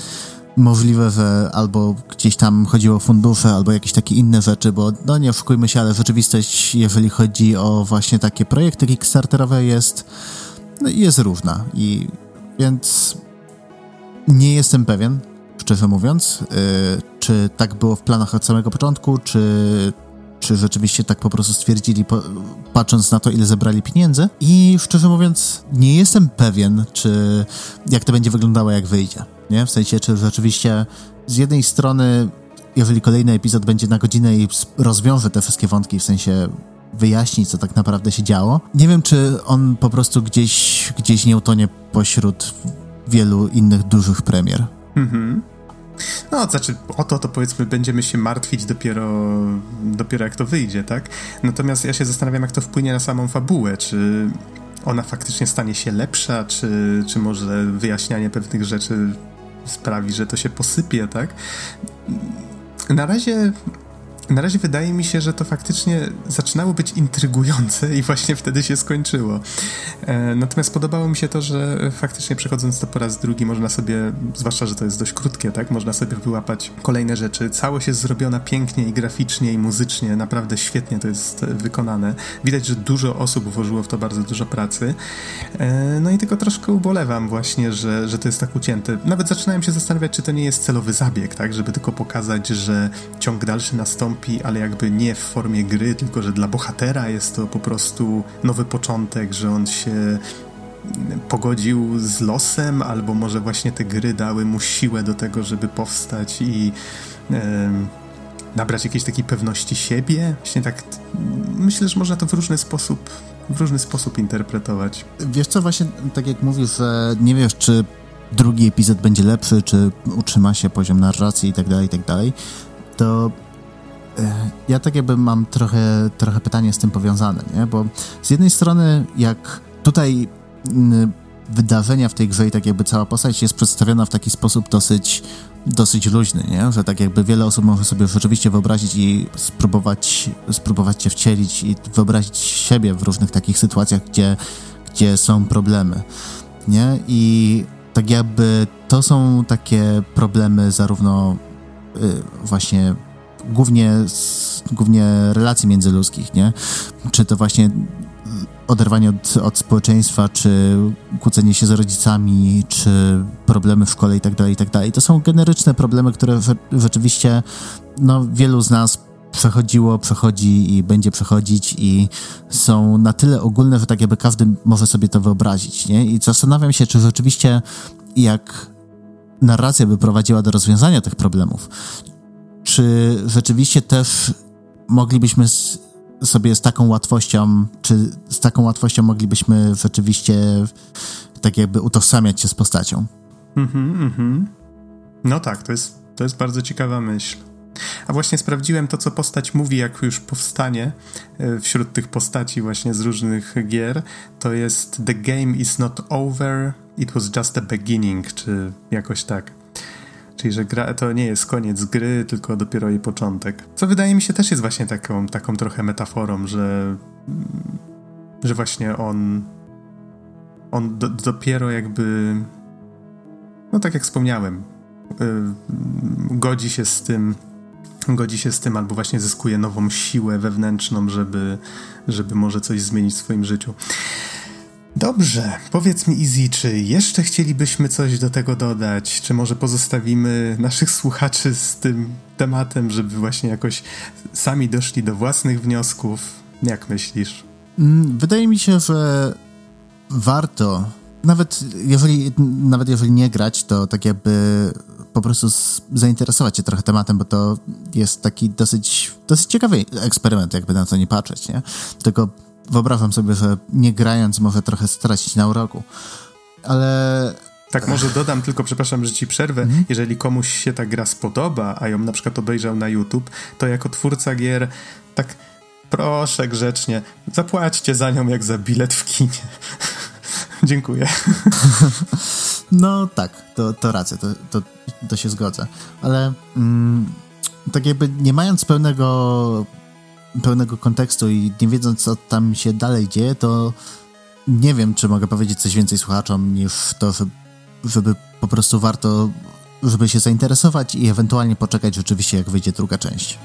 możliwe, że albo gdzieś tam chodziło o fundusze, albo jakieś takie inne rzeczy, bo no nie oszukujmy się, ale rzeczywistość, jeżeli chodzi o właśnie takie projekty Kickstarterowe jest, no, jest różna i więc nie jestem pewien, szczerze mówiąc, y, czy tak było w planach od samego początku, czy, czy rzeczywiście tak po prostu stwierdzili, patrząc na to, ile zebrali pieniędzy. I szczerze mówiąc, nie jestem pewien, czy jak to będzie wyglądało, jak wyjdzie. Nie? W sensie, czy rzeczywiście z jednej strony, jeżeli kolejny epizod będzie na godzinę i rozwiąże te wszystkie wątki, w sensie wyjaśni, co tak naprawdę się działo. Nie wiem, czy on po prostu gdzieś, gdzieś nie utonie pośród wielu innych dużych premier. Mhm. No, znaczy o to, to powiedzmy będziemy się martwić dopiero, dopiero jak to wyjdzie, tak? Natomiast ja się zastanawiam, jak to wpłynie na samą fabułę, czy ona faktycznie stanie się lepsza, czy, czy może wyjaśnianie pewnych rzeczy sprawi, że to się posypie, tak? Na razie na razie wydaje mi się, że to faktycznie zaczynało być intrygujące i właśnie wtedy się skończyło. E, natomiast podobało mi się to, że faktycznie przechodząc to po raz drugi można sobie, zwłaszcza, że to jest dość krótkie, tak, można sobie wyłapać kolejne rzeczy. Całość jest zrobiona pięknie i graficznie i muzycznie, naprawdę świetnie to jest wykonane. Widać, że dużo osób włożyło w to bardzo dużo pracy. E, no i tylko troszkę ubolewam właśnie, że, że to jest tak ucięte. Nawet zaczynałem się zastanawiać, czy to nie jest celowy zabieg, tak, żeby tylko pokazać, że ciąg dalszy nastąpi ale jakby nie w formie gry, tylko że dla bohatera jest to po prostu nowy początek, że on się pogodził z losem, albo może właśnie te gry dały mu siłę do tego, żeby powstać i e, nabrać jakiejś takiej pewności siebie. Właśnie tak myślę, że można to w różny sposób w różny sposób interpretować. Wiesz co, właśnie tak jak mówisz, że nie wiesz, czy drugi epizod będzie lepszy, czy utrzyma się poziom narracji i tak dalej, i tak dalej, to ja tak jakby mam trochę, trochę pytanie z tym powiązane, nie? Bo z jednej strony, jak tutaj wydarzenia w tej grze i tak jakby cała postać jest przedstawiona w taki sposób dosyć, dosyć luźny, nie? Że tak jakby wiele osób może sobie rzeczywiście wyobrazić i spróbować, spróbować cię wcielić i wyobrazić siebie w różnych takich sytuacjach, gdzie, gdzie są problemy, nie? I tak jakby to są takie problemy zarówno y, właśnie głównie, głównie relacji międzyludzkich, nie? Czy to właśnie oderwanie od, od społeczeństwa, czy kłócenie się z rodzicami, czy problemy w szkole i tak dalej, i tak. To są generyczne problemy, które rzeczywiście no, wielu z nas przechodziło, przechodzi i będzie przechodzić i są na tyle ogólne, że tak jakby każdy może sobie to wyobrazić, nie? I zastanawiam się, czy rzeczywiście jak narracja by prowadziła do rozwiązania tych problemów, czy rzeczywiście też moglibyśmy sobie z taką łatwością, czy z taką łatwością moglibyśmy rzeczywiście tak jakby utożsamiać się z postacią? Mhm, mhm. No tak, to jest, to jest bardzo ciekawa myśl. A właśnie sprawdziłem to, co postać mówi, jak już powstanie e, wśród tych postaci właśnie z różnych gier. To jest The game is not over, it was just a beginning, czy jakoś tak. Czyli, że gra to nie jest koniec gry, tylko dopiero jej początek. Co wydaje mi się też jest właśnie taką, taką trochę metaforą, że, że właśnie on on do, dopiero jakby no tak jak wspomniałem yy, godzi się z tym godzi się z tym albo właśnie zyskuje nową siłę wewnętrzną, żeby, żeby może coś zmienić w swoim życiu. Dobrze, powiedz mi Izzy, czy jeszcze chcielibyśmy coś do tego dodać? Czy może pozostawimy naszych słuchaczy z tym tematem, żeby właśnie jakoś sami doszli do własnych wniosków? Jak myślisz? Mm, wydaje mi się, że warto, nawet jeżeli, nawet jeżeli nie grać, to tak jakby po prostu zainteresować się trochę tematem, bo to jest taki dosyć, dosyć ciekawy eksperyment, jakby na to nie patrzeć, nie? Tylko wyobrażam sobie, że nie grając może trochę stracić na uroku. Ale tak, może dodam tylko, przepraszam, że ci przerwę. Mhm. Jeżeli komuś się ta gra spodoba, a ją na przykład obejrzał na YouTube, to jako twórca gier, tak proszę grzecznie, zapłaćcie za nią jak za bilet w kinie. Dziękuję. no tak, to, to racja, to, to, to się zgodzę. Ale mm, tak jakby nie mając pełnego pełnego kontekstu i nie wiedząc, co tam się dalej dzieje, to nie wiem, czy mogę powiedzieć coś więcej słuchaczom niż to, żeby po prostu warto, żeby się zainteresować i ewentualnie poczekać rzeczywiście, jak wyjdzie druga część.